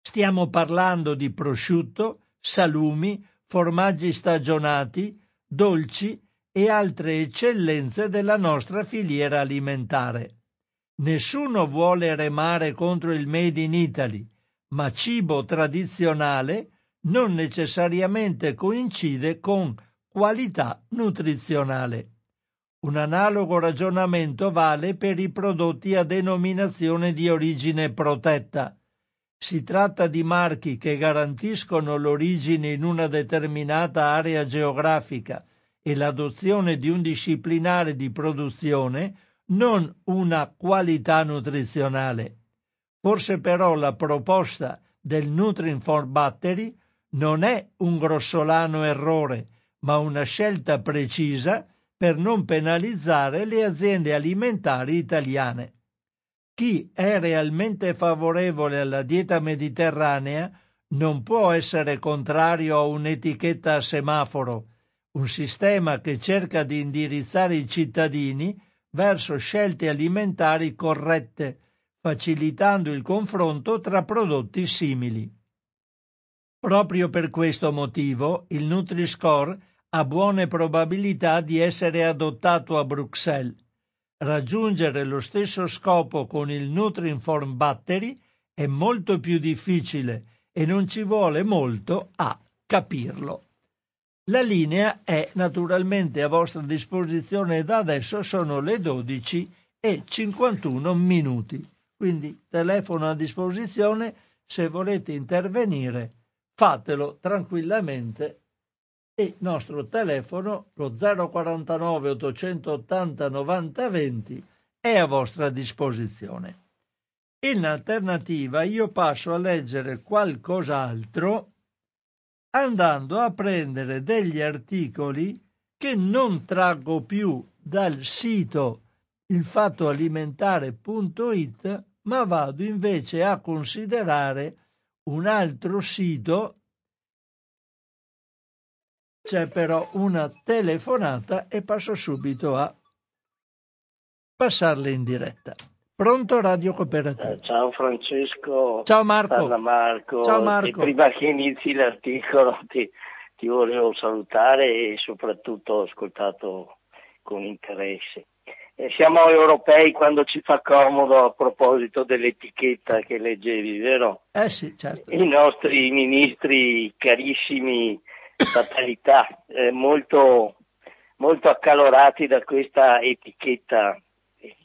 Stiamo parlando di prosciutto, salumi, formaggi stagionati, dolci e altre eccellenze della nostra filiera alimentare. Nessuno vuole remare contro il Made in Italy, ma cibo tradizionale non necessariamente coincide con qualità nutrizionale. Un analogo ragionamento vale per i prodotti a denominazione di origine protetta, si tratta di marchi che garantiscono l'origine in una determinata area geografica e l'adozione di un disciplinare di produzione, non una qualità nutrizionale. Forse però la proposta del Nutrinform Battery non è un grossolano errore, ma una scelta precisa per non penalizzare le aziende alimentari italiane. Chi è realmente favorevole alla dieta mediterranea non può essere contrario a un'etichetta a semaforo, un sistema che cerca di indirizzare i cittadini verso scelte alimentari corrette, facilitando il confronto tra prodotti simili. Proprio per questo motivo il Nutri-Score ha buone probabilità di essere adottato a Bruxelles Raggiungere lo stesso scopo con il Nutrinform Battery è molto più difficile e non ci vuole molto a capirlo. La linea è naturalmente a vostra disposizione da adesso sono le 12 e 51 minuti. Quindi telefono a disposizione se volete intervenire, fatelo tranquillamente il nostro telefono, lo 049 880 90 20, è a vostra disposizione. In alternativa io passo a leggere qualcos'altro andando a prendere degli articoli che non traggo più dal sito ilfattoalimentare.it ma vado invece a considerare un altro sito c'è però una telefonata e passo subito a passarle in diretta. Pronto Radio Cooperativa? Eh, ciao Francesco. Ciao Marco. Marco. Ciao Marco. E prima che inizi l'articolo ti, ti volevo salutare e soprattutto ho ascoltato con interesse. Eh, siamo europei quando ci fa comodo a proposito dell'etichetta che leggevi, vero? Eh sì, certo. I nostri ministri carissimi fatalità, eh, molto, molto accalorati da questa etichetta.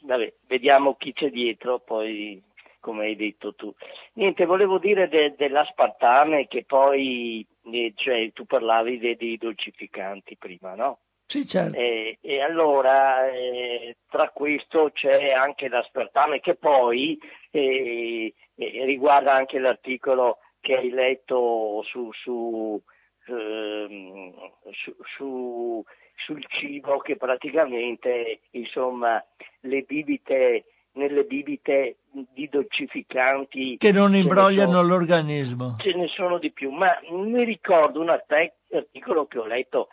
Vabbè, vediamo chi c'è dietro, poi come hai detto tu. Niente, volevo dire de, dell'aspartame che poi, eh, cioè, tu parlavi dei, dei dolcificanti prima, no? Sì, certo. E, e allora eh, tra questo c'è anche l'aspartame che poi eh, eh, riguarda anche l'articolo che hai letto su, su, ehm, su, su sul cibo che praticamente insomma le bibite nelle bibite di dolcificanti che non imbrogliano sono, l'organismo. Ce ne sono di più, ma mi ricordo un articolo che ho letto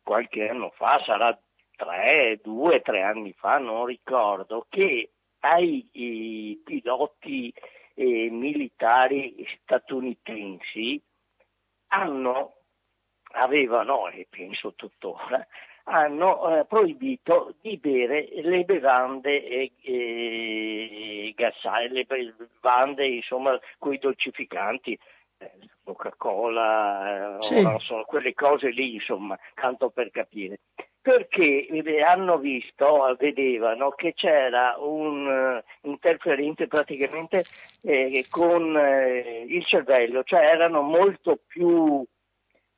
qualche anno fa, sarà tre, due, tre anni fa, non ricordo, che ai piloti eh, militari statunitensi hanno, avevano, e penso tuttora, hanno eh, proibito di bere le bevande eh, eh, gassate, le bevande insomma con i dolcificanti, eh, Coca-Cola, eh, sì. sono quelle cose lì insomma, tanto per capire. Perché hanno visto, vedevano che c'era un uh, interferente praticamente eh, con il cervello, cioè erano molto più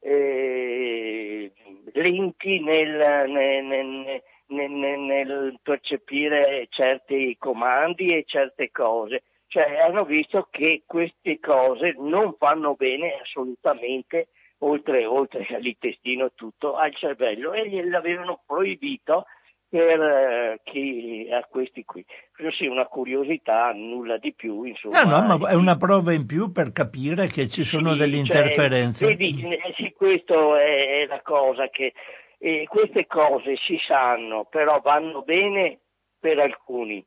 eh, lenti nel, nel, nel, nel, percepire certi comandi e certe cose. Cioè hanno visto che queste cose non fanno bene assolutamente, oltre, oltre all'intestino tutto, al cervello e gliel'avevano proibito per eh, chi a questi qui. Così una curiosità, nulla di più, insomma. No, no, ma è una prova in più per capire che ci sono sì, delle cioè, interferenze. Vedi, eh, sì, questa è, la cosa che eh, queste cose si sanno, però vanno bene per alcuni.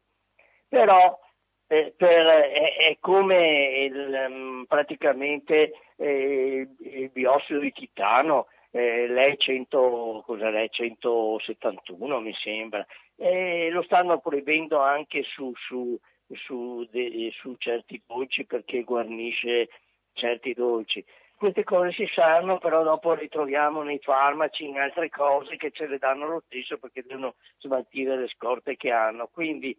Però eh, per, è, è, come il, mm, praticamente eh, il biossido di titano eh, lei 100, lei 171 mi sembra, eh, lo stanno proibendo anche su, su, su, de, su certi dolci perché guarnisce certi dolci. Queste cose si sanno, però dopo ritroviamo nei farmaci, in altre cose che ce le danno lo stesso perché devono smaltire le scorte che hanno. Quindi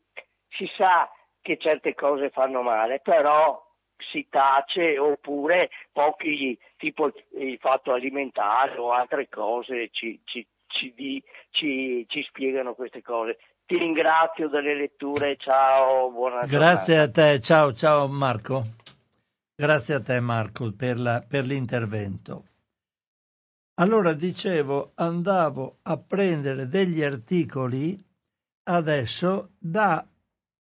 si sa che certe cose fanno male, però si tace oppure pochi, tipo il fatto alimentare o altre cose ci, ci, ci, ci spiegano queste cose. Ti ringrazio delle letture, ciao, buona Grazie a te, ciao, ciao Marco. Grazie a te Marco per, la, per l'intervento. Allora dicevo, andavo a prendere degli articoli adesso da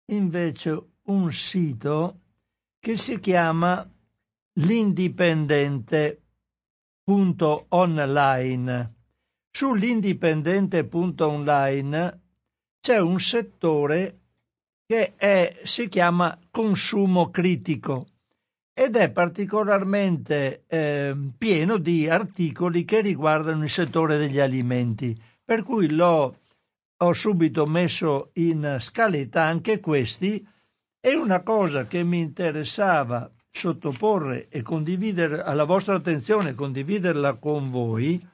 invece un sito che si chiama l'indipendente.online. Sull'indipendente.online c'è un settore che è, si chiama consumo critico ed è particolarmente eh, pieno di articoli che riguardano il settore degli alimenti, per cui l'ho, ho subito messo in scaletta anche questi e una cosa che mi interessava sottoporre e condividere alla vostra attenzione, condividerla con voi,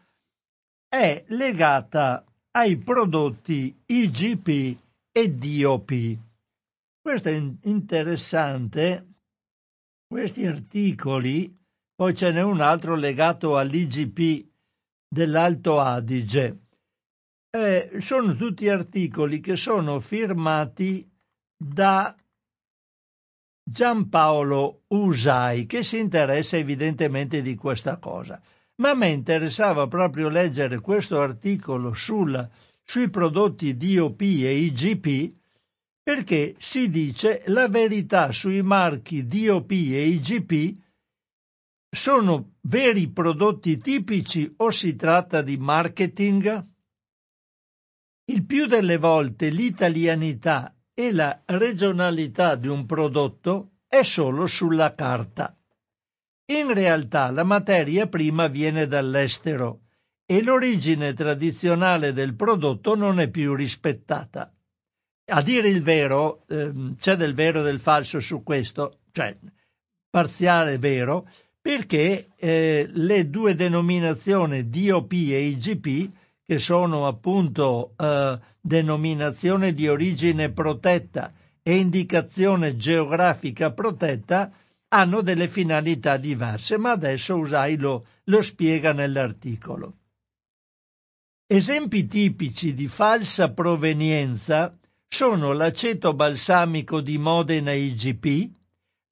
è legata ai prodotti IGP e DOP. Questo è interessante, questi articoli, poi ce n'è un altro legato all'IGP dell'Alto Adige. Eh, sono tutti articoli che sono firmati da Giampaolo Usai, che si interessa evidentemente di questa cosa. Ma a me interessava proprio leggere questo articolo sul, sui prodotti DOP e IGP perché si dice la verità sui marchi DOP e IGP sono veri prodotti tipici o si tratta di marketing? Il più delle volte l'italianità e la regionalità di un prodotto è solo sulla carta. In realtà la materia prima viene dall'estero e l'origine tradizionale del prodotto non è più rispettata. A dire il vero, ehm, c'è del vero e del falso su questo, cioè parziale vero, perché eh, le due denominazioni DOP e IGP che sono appunto eh, denominazione di origine protetta e indicazione geografica protetta hanno delle finalità diverse, ma adesso Usai lo, lo spiega nell'articolo. Esempi tipici di falsa provenienza sono l'aceto balsamico di Modena IGP,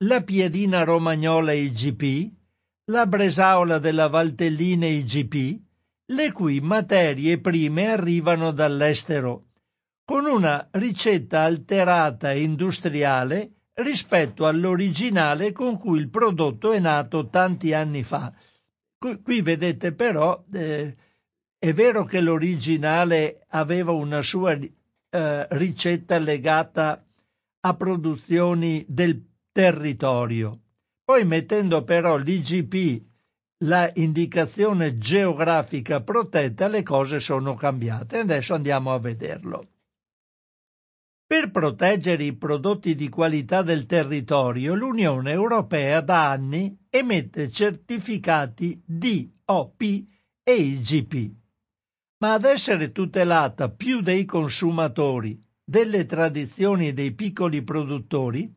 la piedina romagnola IGP, la bresaola della Valtellina IGP, le cui materie prime arrivano dall'estero, con una ricetta alterata e industriale rispetto all'originale con cui il prodotto è nato tanti anni fa. Qui, vedete però, eh, è vero che l'originale aveva una sua eh, ricetta legata a produzioni del territorio, poi mettendo però l'IGP la indicazione geografica protetta, le cose sono cambiate. Adesso andiamo a vederlo. Per proteggere i prodotti di qualità del territorio, l'Unione Europea da anni emette certificati DOP e IGP. Ma ad essere tutelata più dei consumatori, delle tradizioni dei piccoli produttori,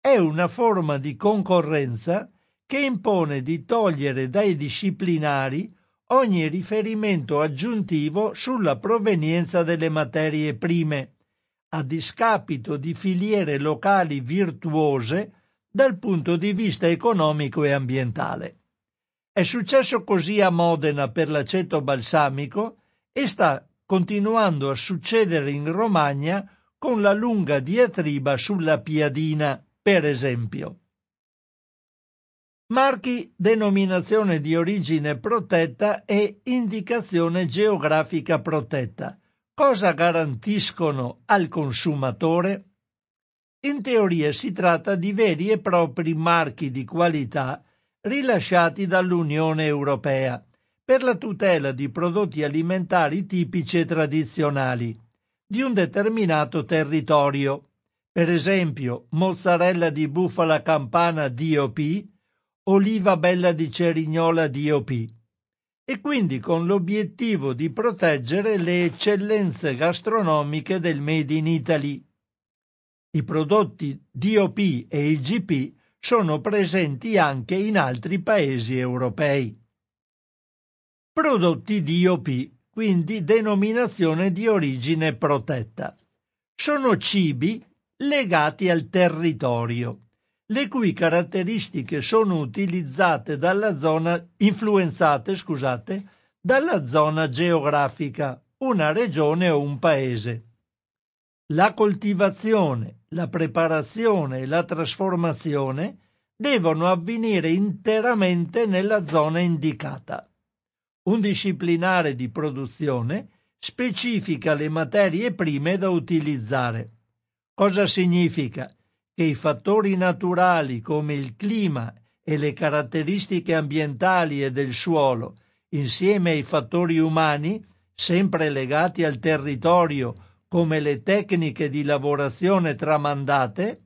è una forma di concorrenza che impone di togliere dai disciplinari ogni riferimento aggiuntivo sulla provenienza delle materie prime a discapito di filiere locali virtuose dal punto di vista economico e ambientale. È successo così a Modena per l'aceto balsamico e sta continuando a succedere in Romagna con la lunga diatriba sulla piadina, per esempio. Marchi denominazione di origine protetta e indicazione geografica protetta cosa garantiscono al consumatore? In teoria si tratta di veri e propri marchi di qualità rilasciati dall'Unione Europea per la tutela di prodotti alimentari tipici e tradizionali di un determinato territorio, per esempio mozzarella di bufala campana DOP, oliva bella di cerignola DOP e quindi con l'obiettivo di proteggere le eccellenze gastronomiche del Made in Italy. I prodotti DOP e IGP sono presenti anche in altri paesi europei. Prodotti DOP, quindi denominazione di origine protetta. Sono cibi legati al territorio le cui caratteristiche sono utilizzate dalla zona, influenzate scusate, dalla zona geografica, una regione o un paese. La coltivazione, la preparazione e la trasformazione devono avvenire interamente nella zona indicata. Un disciplinare di produzione specifica le materie prime da utilizzare. Cosa significa? Che i fattori naturali come il clima e le caratteristiche ambientali e del suolo, insieme ai fattori umani, sempre legati al territorio come le tecniche di lavorazione tramandate,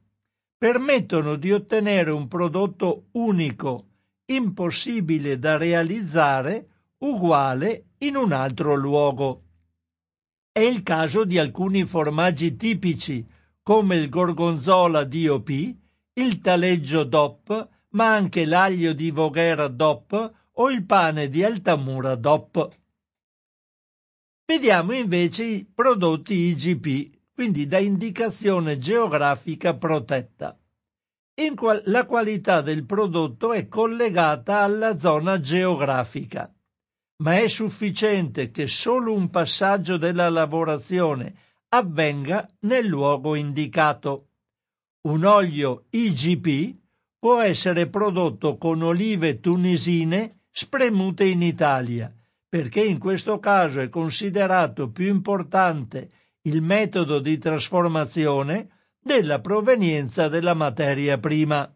permettono di ottenere un prodotto unico, impossibile da realizzare, uguale in un altro luogo. È il caso di alcuni formaggi tipici come il gorgonzola DOP, il taleggio DOP, ma anche l'aglio di Voghera DOP o il pane di Altamura DOP. Vediamo invece i prodotti IGP, quindi da indicazione geografica protetta. Qual- la qualità del prodotto è collegata alla zona geografica, ma è sufficiente che solo un passaggio della lavorazione avvenga nel luogo indicato. Un olio IGP può essere prodotto con olive tunisine spremute in Italia, perché in questo caso è considerato più importante il metodo di trasformazione della provenienza della materia prima.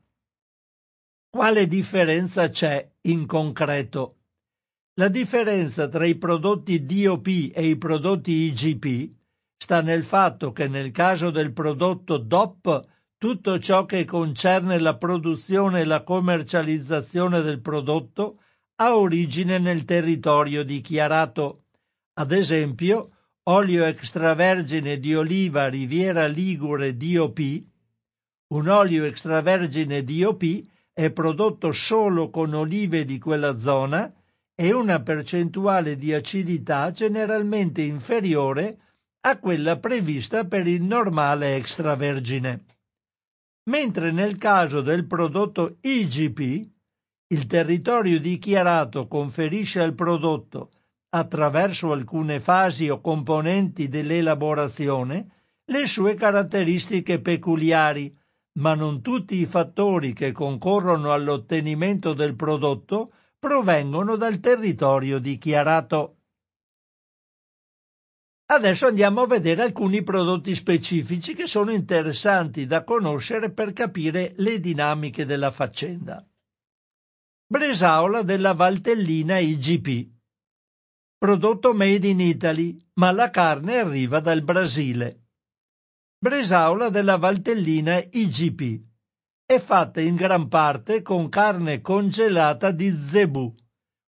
Quale differenza c'è in concreto? La differenza tra i prodotti DOP e i prodotti IGP sta nel fatto che nel caso del prodotto DOP tutto ciò che concerne la produzione e la commercializzazione del prodotto ha origine nel territorio dichiarato. Ad esempio, olio extravergine di oliva Riviera Ligure DOP, un olio extravergine DOP è prodotto solo con olive di quella zona e una percentuale di acidità generalmente inferiore a quella prevista per il normale extravergine. Mentre nel caso del prodotto IGP, il territorio dichiarato conferisce al prodotto, attraverso alcune fasi o componenti dell'elaborazione, le sue caratteristiche peculiari, ma non tutti i fattori che concorrono all'ottenimento del prodotto provengono dal territorio dichiarato. Adesso andiamo a vedere alcuni prodotti specifici che sono interessanti da conoscere per capire le dinamiche della faccenda. Bresaola della Valtellina IGP. Prodotto made in Italy, ma la carne arriva dal Brasile. Bresaola della Valtellina IGP. È fatta in gran parte con carne congelata di zebù,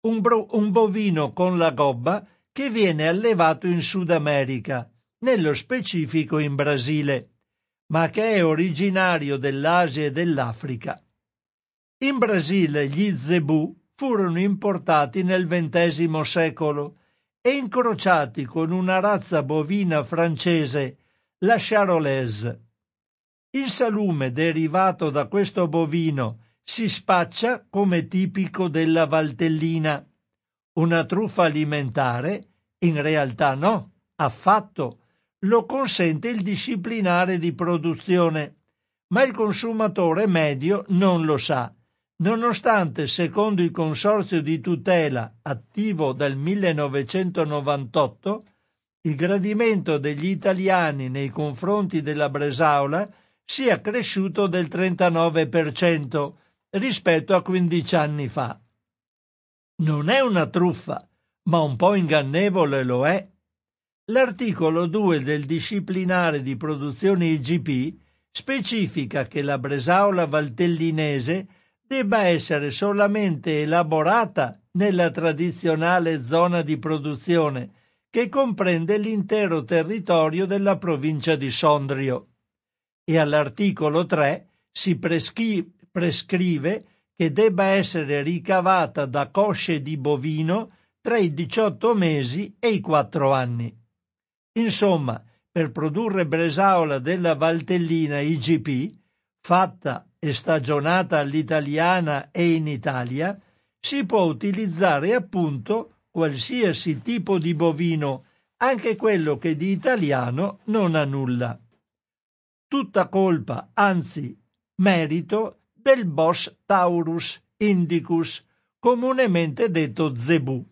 un, bro- un bovino con la gobba che viene allevato in Sud America, nello specifico in Brasile, ma che è originario dell'Asia e dell'Africa. In Brasile gli zebù furono importati nel XX secolo e incrociati con una razza bovina francese la charolaise. Il salume derivato da questo bovino si spaccia come tipico della Valtellina. Una truffa alimentare? In realtà no, affatto. Lo consente il disciplinare di produzione, ma il consumatore medio non lo sa, nonostante secondo il Consorzio di tutela attivo dal 1998 il gradimento degli italiani nei confronti della Bresaola sia cresciuto del 39% rispetto a 15 anni fa. Non è una truffa, ma un po' ingannevole lo è. L'articolo 2 del disciplinare di produzione IGP specifica che la Bresaola valtellinese debba essere solamente elaborata nella tradizionale zona di produzione che comprende l'intero territorio della provincia di Sondrio. E all'articolo 3 si prescri- prescrive che debba essere ricavata da cosce di bovino tra i 18 mesi e i 4 anni. Insomma, per produrre bresaola della Valtellina IGP, fatta e stagionata all'italiana e in Italia, si può utilizzare appunto qualsiasi tipo di bovino, anche quello che di italiano non ha nulla. Tutta colpa, anzi merito, del Bos Taurus indicus, comunemente detto zebù.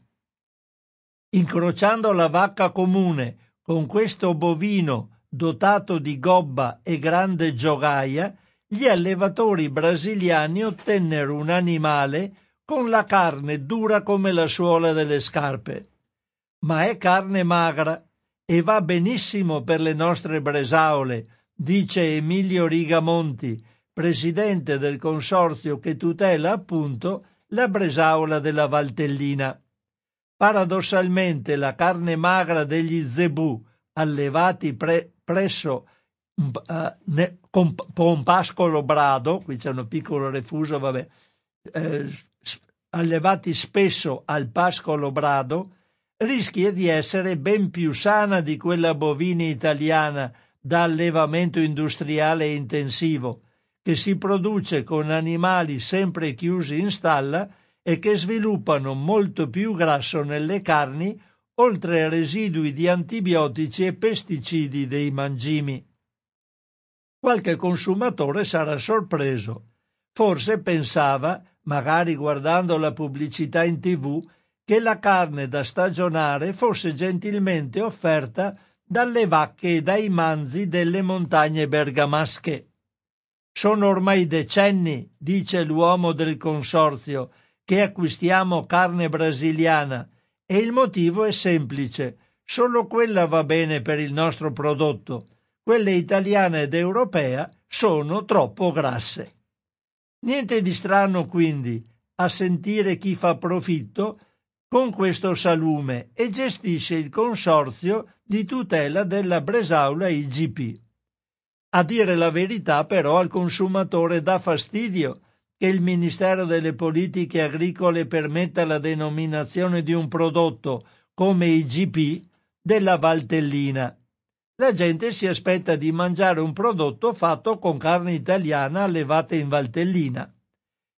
Incrociando la vacca comune con questo bovino dotato di gobba e grande giogaia, gli allevatori brasiliani ottennero un animale con la carne dura come la suola delle scarpe. Ma è carne magra e va benissimo per le nostre bresaole, dice Emilio Rigamonti, presidente del consorzio che tutela appunto la bresaola della Valtellina. Paradossalmente la carne magra degli zebù allevati pre- presso uh, ne, con, pascolo brado, qui c'è un piccolo refuso, vabbè, eh, allevati spesso al pascolo brado, rischia di essere ben più sana di quella bovina italiana da allevamento industriale intensivo, che si produce con animali sempre chiusi in stalla e che sviluppano molto più grasso nelle carni, oltre ai residui di antibiotici e pesticidi dei mangimi. Qualche consumatore sarà sorpreso. Forse pensava magari guardando la pubblicità in tv, che la carne da stagionare fosse gentilmente offerta dalle vacche e dai manzi delle montagne bergamasche. Sono ormai decenni, dice l'uomo del consorzio, che acquistiamo carne brasiliana e il motivo è semplice, solo quella va bene per il nostro prodotto, quelle italiana ed europea sono troppo grasse. Niente di strano quindi a sentire chi fa profitto con questo salume e gestisce il consorzio di tutela della Bresaula IGP. A dire la verità, però, al consumatore dà fastidio che il Ministero delle Politiche Agricole permetta la denominazione di un prodotto come IGP della Valtellina. La gente si aspetta di mangiare un prodotto fatto con carne italiana allevata in Valtellina.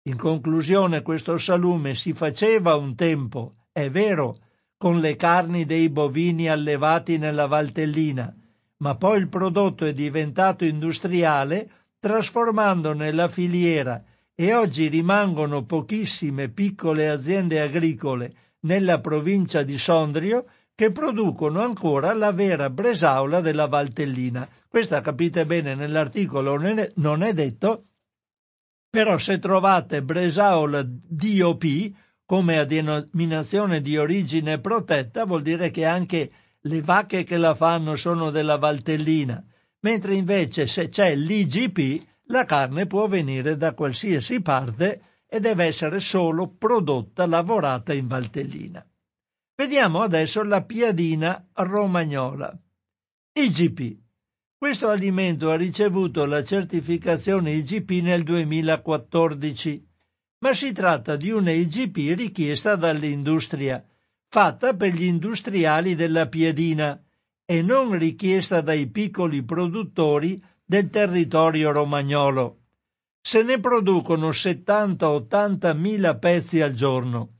In conclusione, questo salume si faceva un tempo, è vero, con le carni dei bovini allevati nella Valtellina, ma poi il prodotto è diventato industriale trasformandone la filiera e oggi rimangono pochissime piccole aziende agricole nella provincia di Sondrio che producono ancora la vera bresaola della Valtellina. Questa capite bene nell'articolo non è detto, però se trovate bresaola DOP come a denominazione di origine protetta vuol dire che anche le vacche che la fanno sono della Valtellina, mentre invece se c'è l'IGP la carne può venire da qualsiasi parte e deve essere solo prodotta lavorata in Valtellina. Vediamo adesso la piadina romagnola. IGP. Questo alimento ha ricevuto la certificazione IGP nel 2014 ma si tratta di una IGP richiesta dall'industria, fatta per gli industriali della piedina e non richiesta dai piccoli produttori del territorio romagnolo. Se ne producono 70-80 mila pezzi al giorno.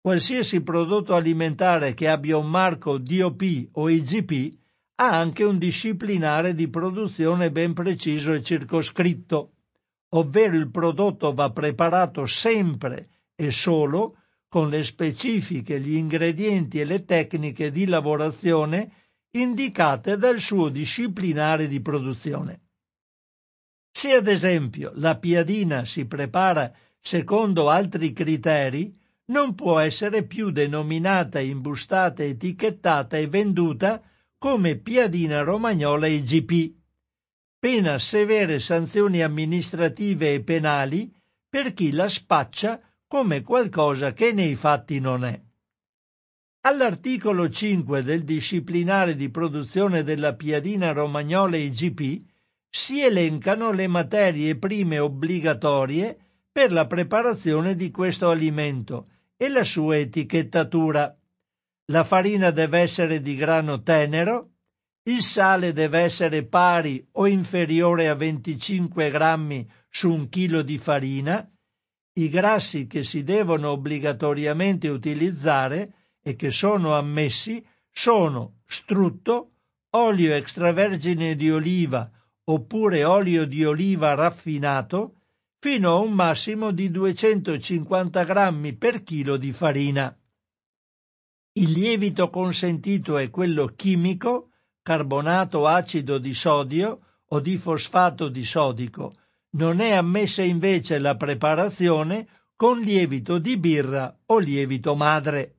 Qualsiasi prodotto alimentare che abbia un marco DOP o IGP ha anche un disciplinare di produzione ben preciso e circoscritto ovvero il prodotto va preparato sempre e solo con le specifiche, gli ingredienti e le tecniche di lavorazione indicate dal suo disciplinare di produzione. Se ad esempio la piadina si prepara secondo altri criteri, non può essere più denominata, imbustata, etichettata e venduta come piadina romagnola IGP, pena severe sanzioni amministrative e penali per chi la spaccia come qualcosa che nei fatti non è. All'articolo 5 del disciplinare di produzione della piadina romagnola IGP si elencano le materie prime obbligatorie per la preparazione di questo alimento e la sua etichettatura. La farina deve essere di grano tenero, il sale deve essere pari o inferiore a 25 grammi su un chilo di farina, i grassi che si devono obbligatoriamente utilizzare e che sono ammessi sono strutto, olio extravergine di oliva oppure olio di oliva raffinato fino a un massimo di 250 grammi per chilo di farina. Il lievito consentito è quello chimico carbonato acido di sodio o di fosfato di sodico. Non è ammessa invece la preparazione con lievito di birra o lievito madre.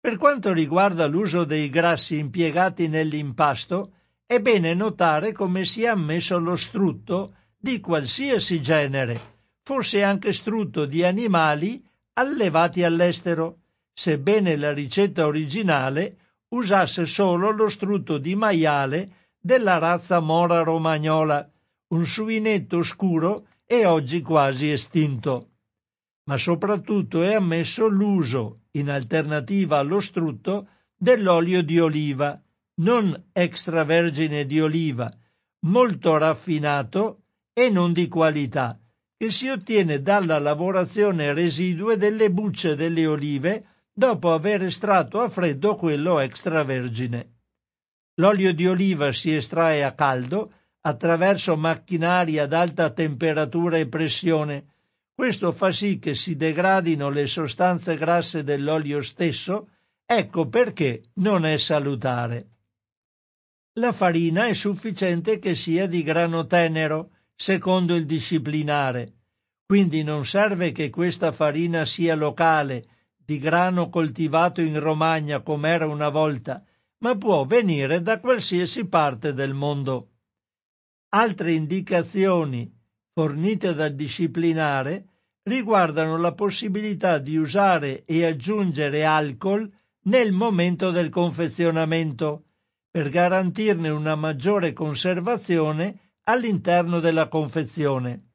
Per quanto riguarda l'uso dei grassi impiegati nell'impasto, è bene notare come sia ammesso lo strutto di qualsiasi genere, forse anche strutto di animali allevati all'estero, sebbene la ricetta originale usasse solo lo strutto di maiale della razza mora romagnola, un suinetto scuro e oggi quasi estinto. Ma soprattutto è ammesso l'uso, in alternativa allo strutto, dell'olio di oliva, non extravergine di oliva, molto raffinato e non di qualità, che si ottiene dalla lavorazione residue delle bucce delle olive dopo aver estratto a freddo quello extravergine. L'olio di oliva si estrae a caldo attraverso macchinari ad alta temperatura e pressione. Questo fa sì che si degradino le sostanze grasse dell'olio stesso, ecco perché non è salutare. La farina è sufficiente che sia di grano tenero, secondo il disciplinare, quindi non serve che questa farina sia locale, di grano coltivato in Romagna come era una volta, ma può venire da qualsiasi parte del mondo. Altre indicazioni fornite dal disciplinare riguardano la possibilità di usare e aggiungere alcol nel momento del confezionamento, per garantirne una maggiore conservazione all'interno della confezione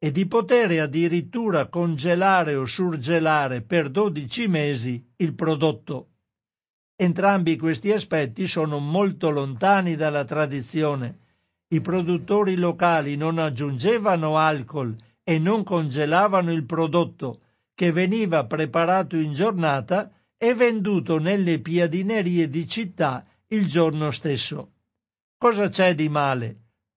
e di poter addirittura congelare o surgelare per 12 mesi il prodotto. Entrambi questi aspetti sono molto lontani dalla tradizione. I produttori locali non aggiungevano alcol e non congelavano il prodotto, che veniva preparato in giornata e venduto nelle piadinerie di città il giorno stesso. Cosa c'è di male?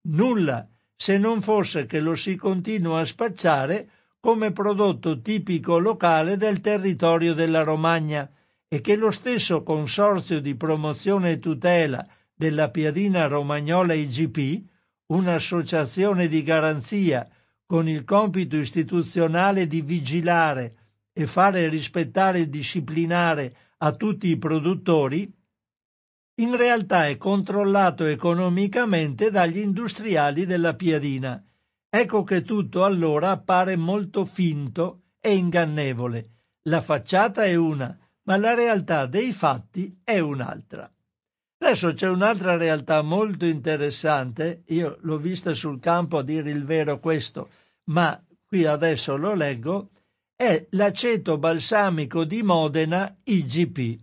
Nulla, se non fosse che lo si continua a spacciare come prodotto tipico locale del territorio della Romagna e che lo stesso Consorzio di promozione e tutela della piadina romagnola IGP, un'associazione di garanzia con il compito istituzionale di vigilare e fare rispettare e disciplinare a tutti i produttori, in realtà è controllato economicamente dagli industriali della piadina. Ecco che tutto allora appare molto finto e ingannevole. La facciata è una, ma la realtà dei fatti è un'altra. Adesso c'è un'altra realtà molto interessante, io l'ho vista sul campo a dire il vero questo, ma qui adesso lo leggo, è l'aceto balsamico di Modena IGP.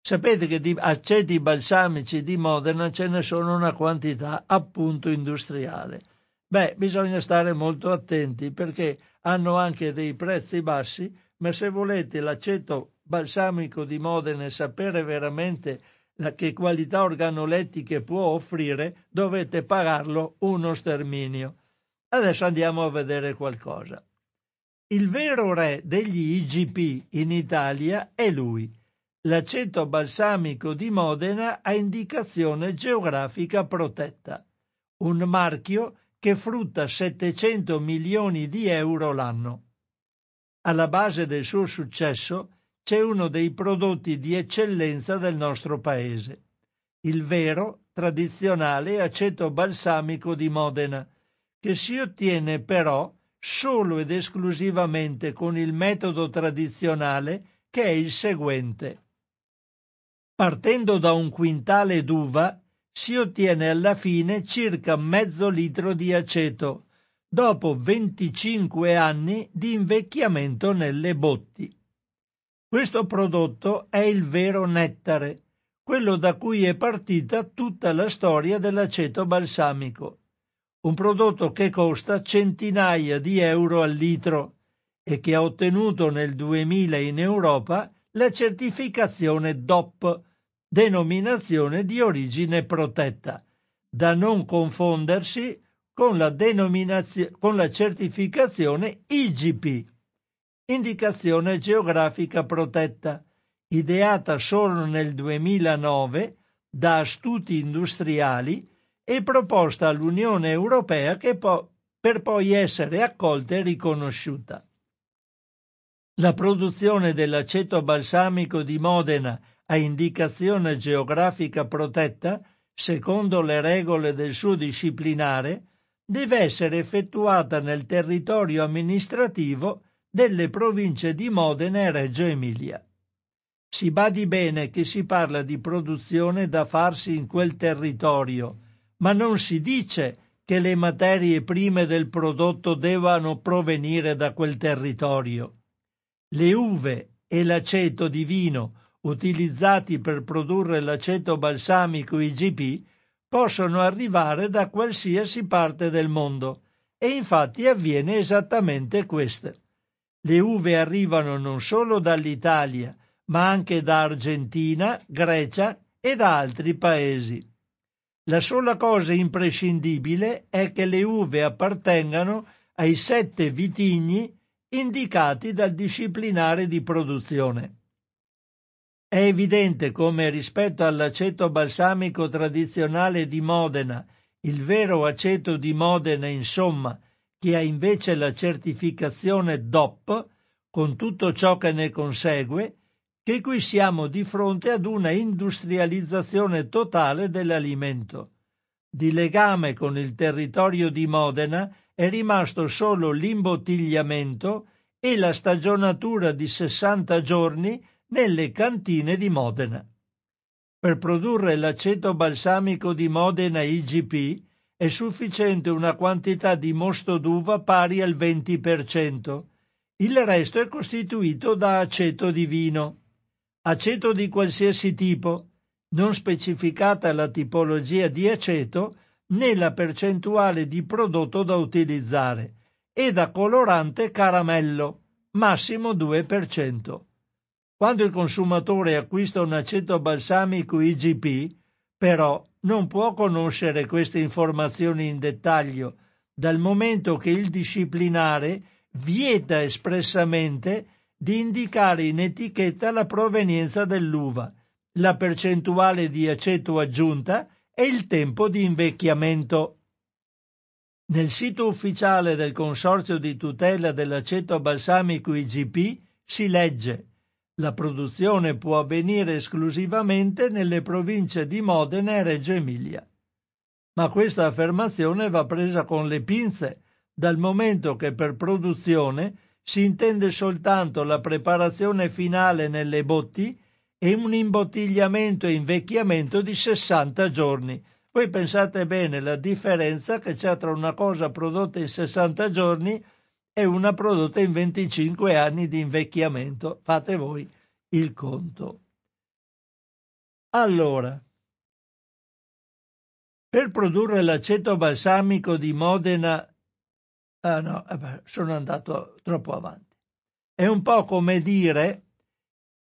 Sapete che di aceti balsamici di Modena ce ne sono una quantità appunto industriale. Beh, bisogna stare molto attenti perché hanno anche dei prezzi bassi, ma se volete l'aceto balsamico di Modena e sapere veramente che qualità organolettiche può offrire, dovete pagarlo uno sterminio. Adesso andiamo a vedere qualcosa. Il vero re degli IGP in Italia è lui. L'aceto balsamico di Modena ha indicazione geografica protetta, un marchio che frutta 700 milioni di euro l'anno. Alla base del suo successo c'è uno dei prodotti di eccellenza del nostro paese, il vero, tradizionale aceto balsamico di Modena, che si ottiene però solo ed esclusivamente con il metodo tradizionale che è il seguente. Partendo da un quintale d'uva si ottiene alla fine circa mezzo litro di aceto, dopo 25 anni di invecchiamento nelle botti. Questo prodotto è il vero nettare, quello da cui è partita tutta la storia dell'aceto balsamico, un prodotto che costa centinaia di euro al litro e che ha ottenuto nel 2000 in Europa la certificazione DOP, denominazione di origine protetta, da non confondersi con la, con la certificazione IGP indicazione geografica protetta, ideata solo nel 2009 da astuti industriali e proposta all'Unione Europea po- per poi essere accolta e riconosciuta. La produzione dell'aceto balsamico di Modena a indicazione geografica protetta, secondo le regole del suo disciplinare, deve essere effettuata nel territorio amministrativo delle province di Modena e Reggio Emilia. Si badi bene che si parla di produzione da farsi in quel territorio, ma non si dice che le materie prime del prodotto devono provenire da quel territorio. Le uve e l'aceto di vino utilizzati per produrre l'aceto balsamico IGP possono arrivare da qualsiasi parte del mondo e infatti avviene esattamente questo. Le uve arrivano non solo dall'Italia, ma anche da Argentina, Grecia e da altri paesi. La sola cosa imprescindibile è che le uve appartengano ai sette vitigni indicati dal disciplinare di produzione. È evidente come rispetto all'aceto balsamico tradizionale di Modena, il vero aceto di Modena, insomma, che ha invece la certificazione DOP, con tutto ciò che ne consegue, che qui siamo di fronte ad una industrializzazione totale dell'alimento. Di legame con il territorio di Modena è rimasto solo l'imbottigliamento e la stagionatura di 60 giorni nelle cantine di Modena. Per produrre l'aceto balsamico di Modena IGP è sufficiente una quantità di mosto d'uva pari al 20%. Il resto è costituito da aceto di vino. Aceto di qualsiasi tipo, non specificata la tipologia di aceto né la percentuale di prodotto da utilizzare, e da colorante caramello, massimo 2%. Quando il consumatore acquista un aceto balsamico IGP, però non può conoscere queste informazioni in dettaglio, dal momento che il disciplinare vieta espressamente di indicare in etichetta la provenienza dell'uva, la percentuale di aceto aggiunta e il tempo di invecchiamento. Nel sito ufficiale del Consorzio di tutela dell'aceto balsamico IGP si legge la produzione può avvenire esclusivamente nelle province di Modena e Reggio Emilia. Ma questa affermazione va presa con le pinze, dal momento che per produzione si intende soltanto la preparazione finale nelle botti e un imbottigliamento e invecchiamento di 60 giorni. Voi pensate bene la differenza che c'è tra una cosa prodotta in 60 giorni e una prodotta in 25 anni di invecchiamento. Fate voi il conto. Allora, per produrre l'aceto balsamico di Modena, ah no, vabbè, sono andato troppo avanti. È un po' come dire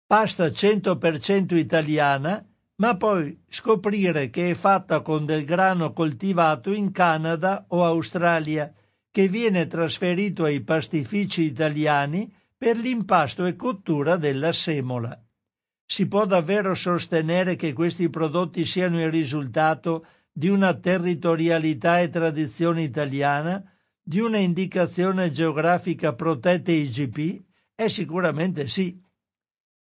pasta 100% italiana, ma poi scoprire che è fatta con del grano coltivato in Canada o Australia che viene trasferito ai pastifici italiani per l'impasto e cottura della semola. Si può davvero sostenere che questi prodotti siano il risultato di una territorialità e tradizione italiana, di una indicazione geografica protetta IGP? È sicuramente sì.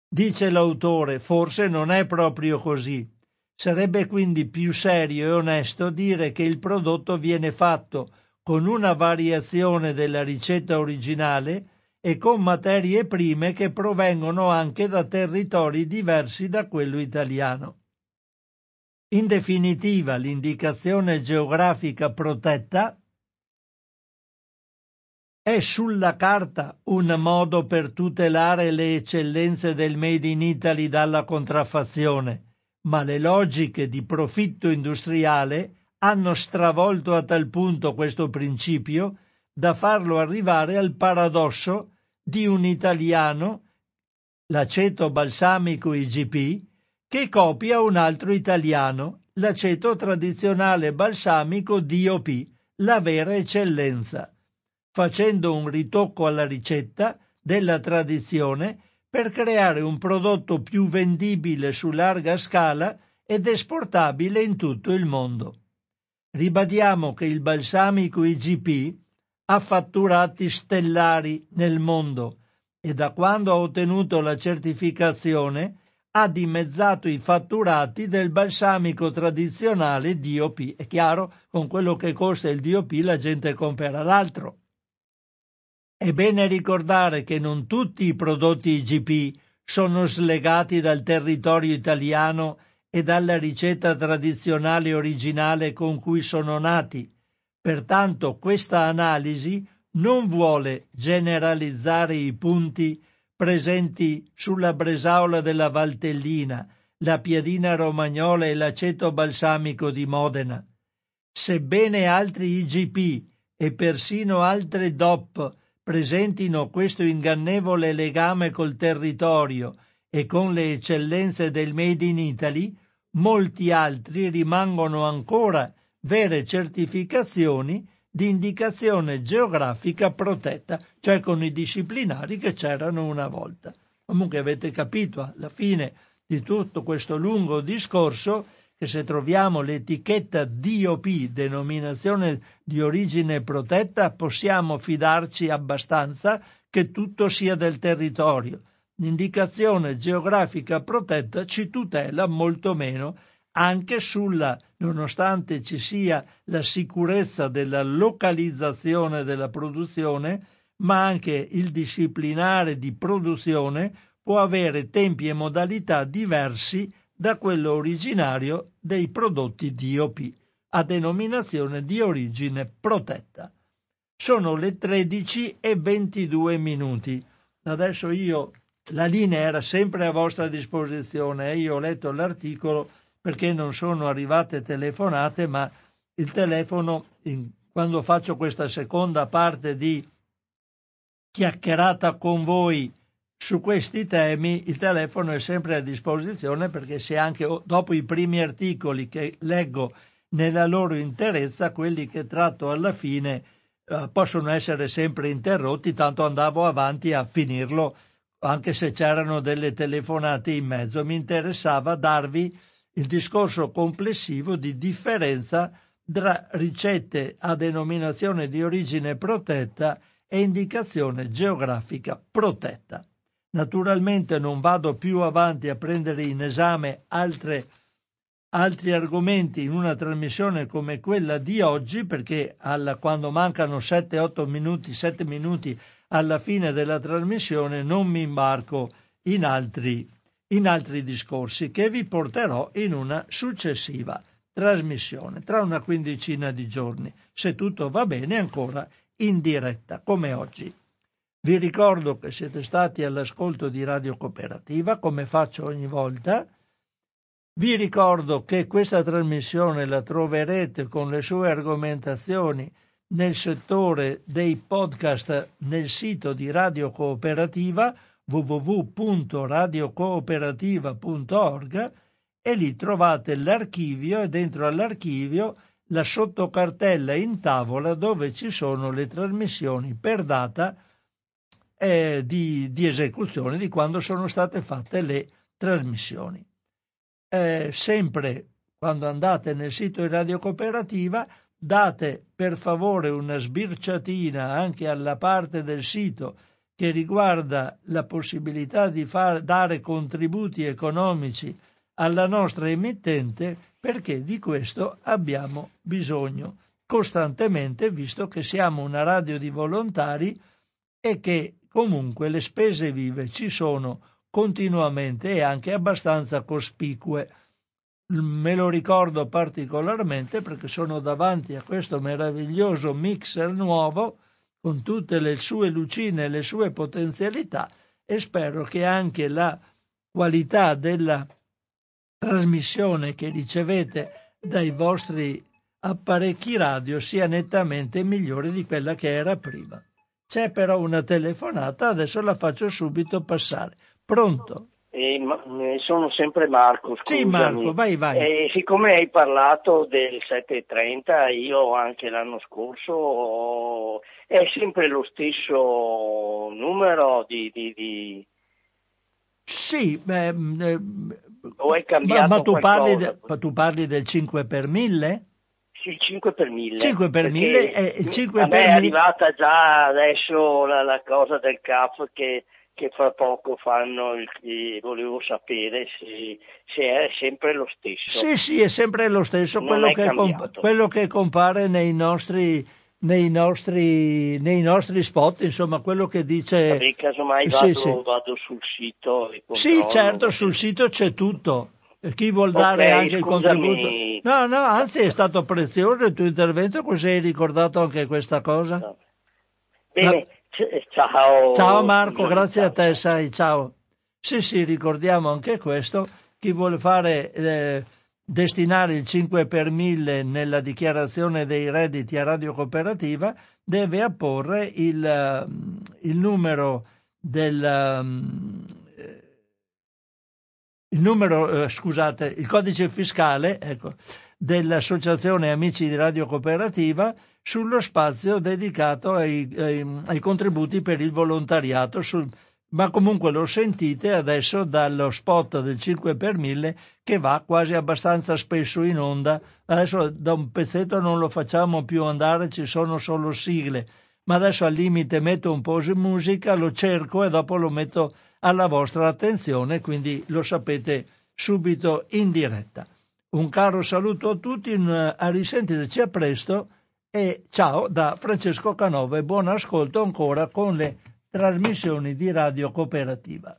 Dice l'autore, forse non è proprio così. Sarebbe quindi più serio e onesto dire che il prodotto viene fatto con una variazione della ricetta originale e con materie prime che provengono anche da territori diversi da quello italiano. In definitiva, l'indicazione geografica protetta è sulla carta un modo per tutelare le eccellenze del Made in Italy dalla contraffazione, ma le logiche di profitto industriale hanno stravolto a tal punto questo principio da farlo arrivare al paradosso di un italiano, l'aceto balsamico IGP, che copia un altro italiano, l'aceto tradizionale balsamico DOP, la vera eccellenza, facendo un ritocco alla ricetta della tradizione per creare un prodotto più vendibile su larga scala ed esportabile in tutto il mondo. Ribadiamo che il balsamico IGP ha fatturati stellari nel mondo e da quando ha ottenuto la certificazione ha dimezzato i fatturati del balsamico tradizionale DOP. È chiaro, con quello che costa il DOP la gente compra l'altro. È bene ricordare che non tutti i prodotti IGP sono slegati dal territorio italiano e dalla ricetta tradizionale originale con cui sono nati. Pertanto questa analisi non vuole generalizzare i punti presenti sulla bresaola della Valtellina, la piadina romagnola e l'aceto balsamico di Modena. Sebbene altri IGP e persino altre DOP presentino questo ingannevole legame col territorio e con le eccellenze del Made in Italy, molti altri rimangono ancora vere certificazioni di indicazione geografica protetta, cioè con i disciplinari che c'erano una volta. Comunque avete capito alla fine di tutto questo lungo discorso che se troviamo l'etichetta DOP, denominazione di origine protetta, possiamo fidarci abbastanza che tutto sia del territorio. L'indicazione geografica protetta ci tutela molto meno anche sulla, nonostante ci sia la sicurezza della localizzazione della produzione, ma anche il disciplinare di produzione può avere tempi e modalità diversi da quello originario dei prodotti DOP, a denominazione di origine protetta. Sono le 13 e 22 minuti. Adesso io, la linea era sempre a vostra disposizione, io ho letto l'articolo perché non sono arrivate telefonate, ma il telefono, in, quando faccio questa seconda parte di chiacchierata con voi su questi temi, il telefono è sempre a disposizione perché se anche dopo i primi articoli che leggo nella loro interezza, quelli che tratto alla fine eh, possono essere sempre interrotti, tanto andavo avanti a finirlo anche se c'erano delle telefonate in mezzo. Mi interessava darvi il discorso complessivo di differenza tra ricette a denominazione di origine protetta e indicazione geografica protetta. Naturalmente non vado più avanti a prendere in esame altre, altri argomenti in una trasmissione come quella di oggi, perché alla, quando mancano 7-8 minuti, 7 minuti alla fine della trasmissione non mi imbarco in altri, in altri discorsi che vi porterò in una successiva trasmissione tra una quindicina di giorni, se tutto va bene ancora in diretta come oggi. Vi ricordo che siete stati all'ascolto di Radio Cooperativa, come faccio ogni volta. Vi ricordo che questa trasmissione la troverete con le sue argomentazioni nel settore dei podcast nel sito di Radio Cooperativa www.radiocooperativa.org e lì trovate l'archivio e dentro all'archivio la sottocartella in tavola dove ci sono le trasmissioni per data eh, di, di, esecuzione di quando sono state fatte le trasmissioni. Eh, sempre quando andate nel sito di Radio Cooperativa date per favore una sbirciatina anche alla parte del sito che riguarda la possibilità di far, dare contributi economici alla nostra emittente perché di questo abbiamo bisogno costantemente visto che siamo una radio di volontari e che comunque le spese vive ci sono continuamente e anche abbastanza cospicue. Me lo ricordo particolarmente perché sono davanti a questo meraviglioso mixer nuovo con tutte le sue lucine e le sue potenzialità e spero che anche la qualità della trasmissione che ricevete dai vostri apparecchi radio sia nettamente migliore di quella che era prima. C'è però una telefonata, adesso la faccio subito passare. Pronto? Eh, ma, sono sempre Marco, scusami. Sì, Marco, vai, vai. Eh, siccome hai parlato del 730, io anche l'anno scorso è sempre lo stesso numero di, di, di sì, beh, mm, eh, o è cambiato ma, ma tu, parli de, tu, parli del 5 per 1000? Sì, 5 per 1000. 5 per 1000 e 5 a per è 1000. arrivata già adesso la, la cosa del CAF che, che fra poco fanno, il, volevo sapere se, se, è sempre lo stesso. Sì, sì, è sempre lo stesso, quello che, comp- quello che compare nei nostri nei nostri, nei nostri spot, insomma quello che dice... Vabbè, casomai vado, sì, sì. vado sul sito e Sì, certo, sul sito c'è tutto. Chi vuol dare okay, anche scusami. il contributo? No, no, anzi è stato prezioso il tuo intervento, così hai ricordato anche questa cosa. Bene, no. Ciao. Ciao Marco, grazie a te, sai, ciao. Sì, sì, ricordiamo anche questo. Chi vuole fare... Eh, destinare il 5 per 1000 nella dichiarazione dei redditi a Radio Cooperativa deve apporre il, il numero del il numero, eh, scusate, il codice fiscale ecco, dell'Associazione Amici di Radio Cooperativa sullo spazio dedicato ai, ai, ai contributi per il volontariato, sul, ma comunque lo sentite adesso dallo spot del 5 per 1000 che va quasi abbastanza spesso in onda. Adesso da un pezzetto non lo facciamo più andare, ci sono solo sigle, ma adesso al limite metto un po' di musica, lo cerco e dopo lo metto alla vostra attenzione, quindi lo sapete subito in diretta. Un caro saluto a tutti, a risentirci a presto e ciao da Francesco Canova e buon ascolto ancora con le trasmissioni di Radio Cooperativa.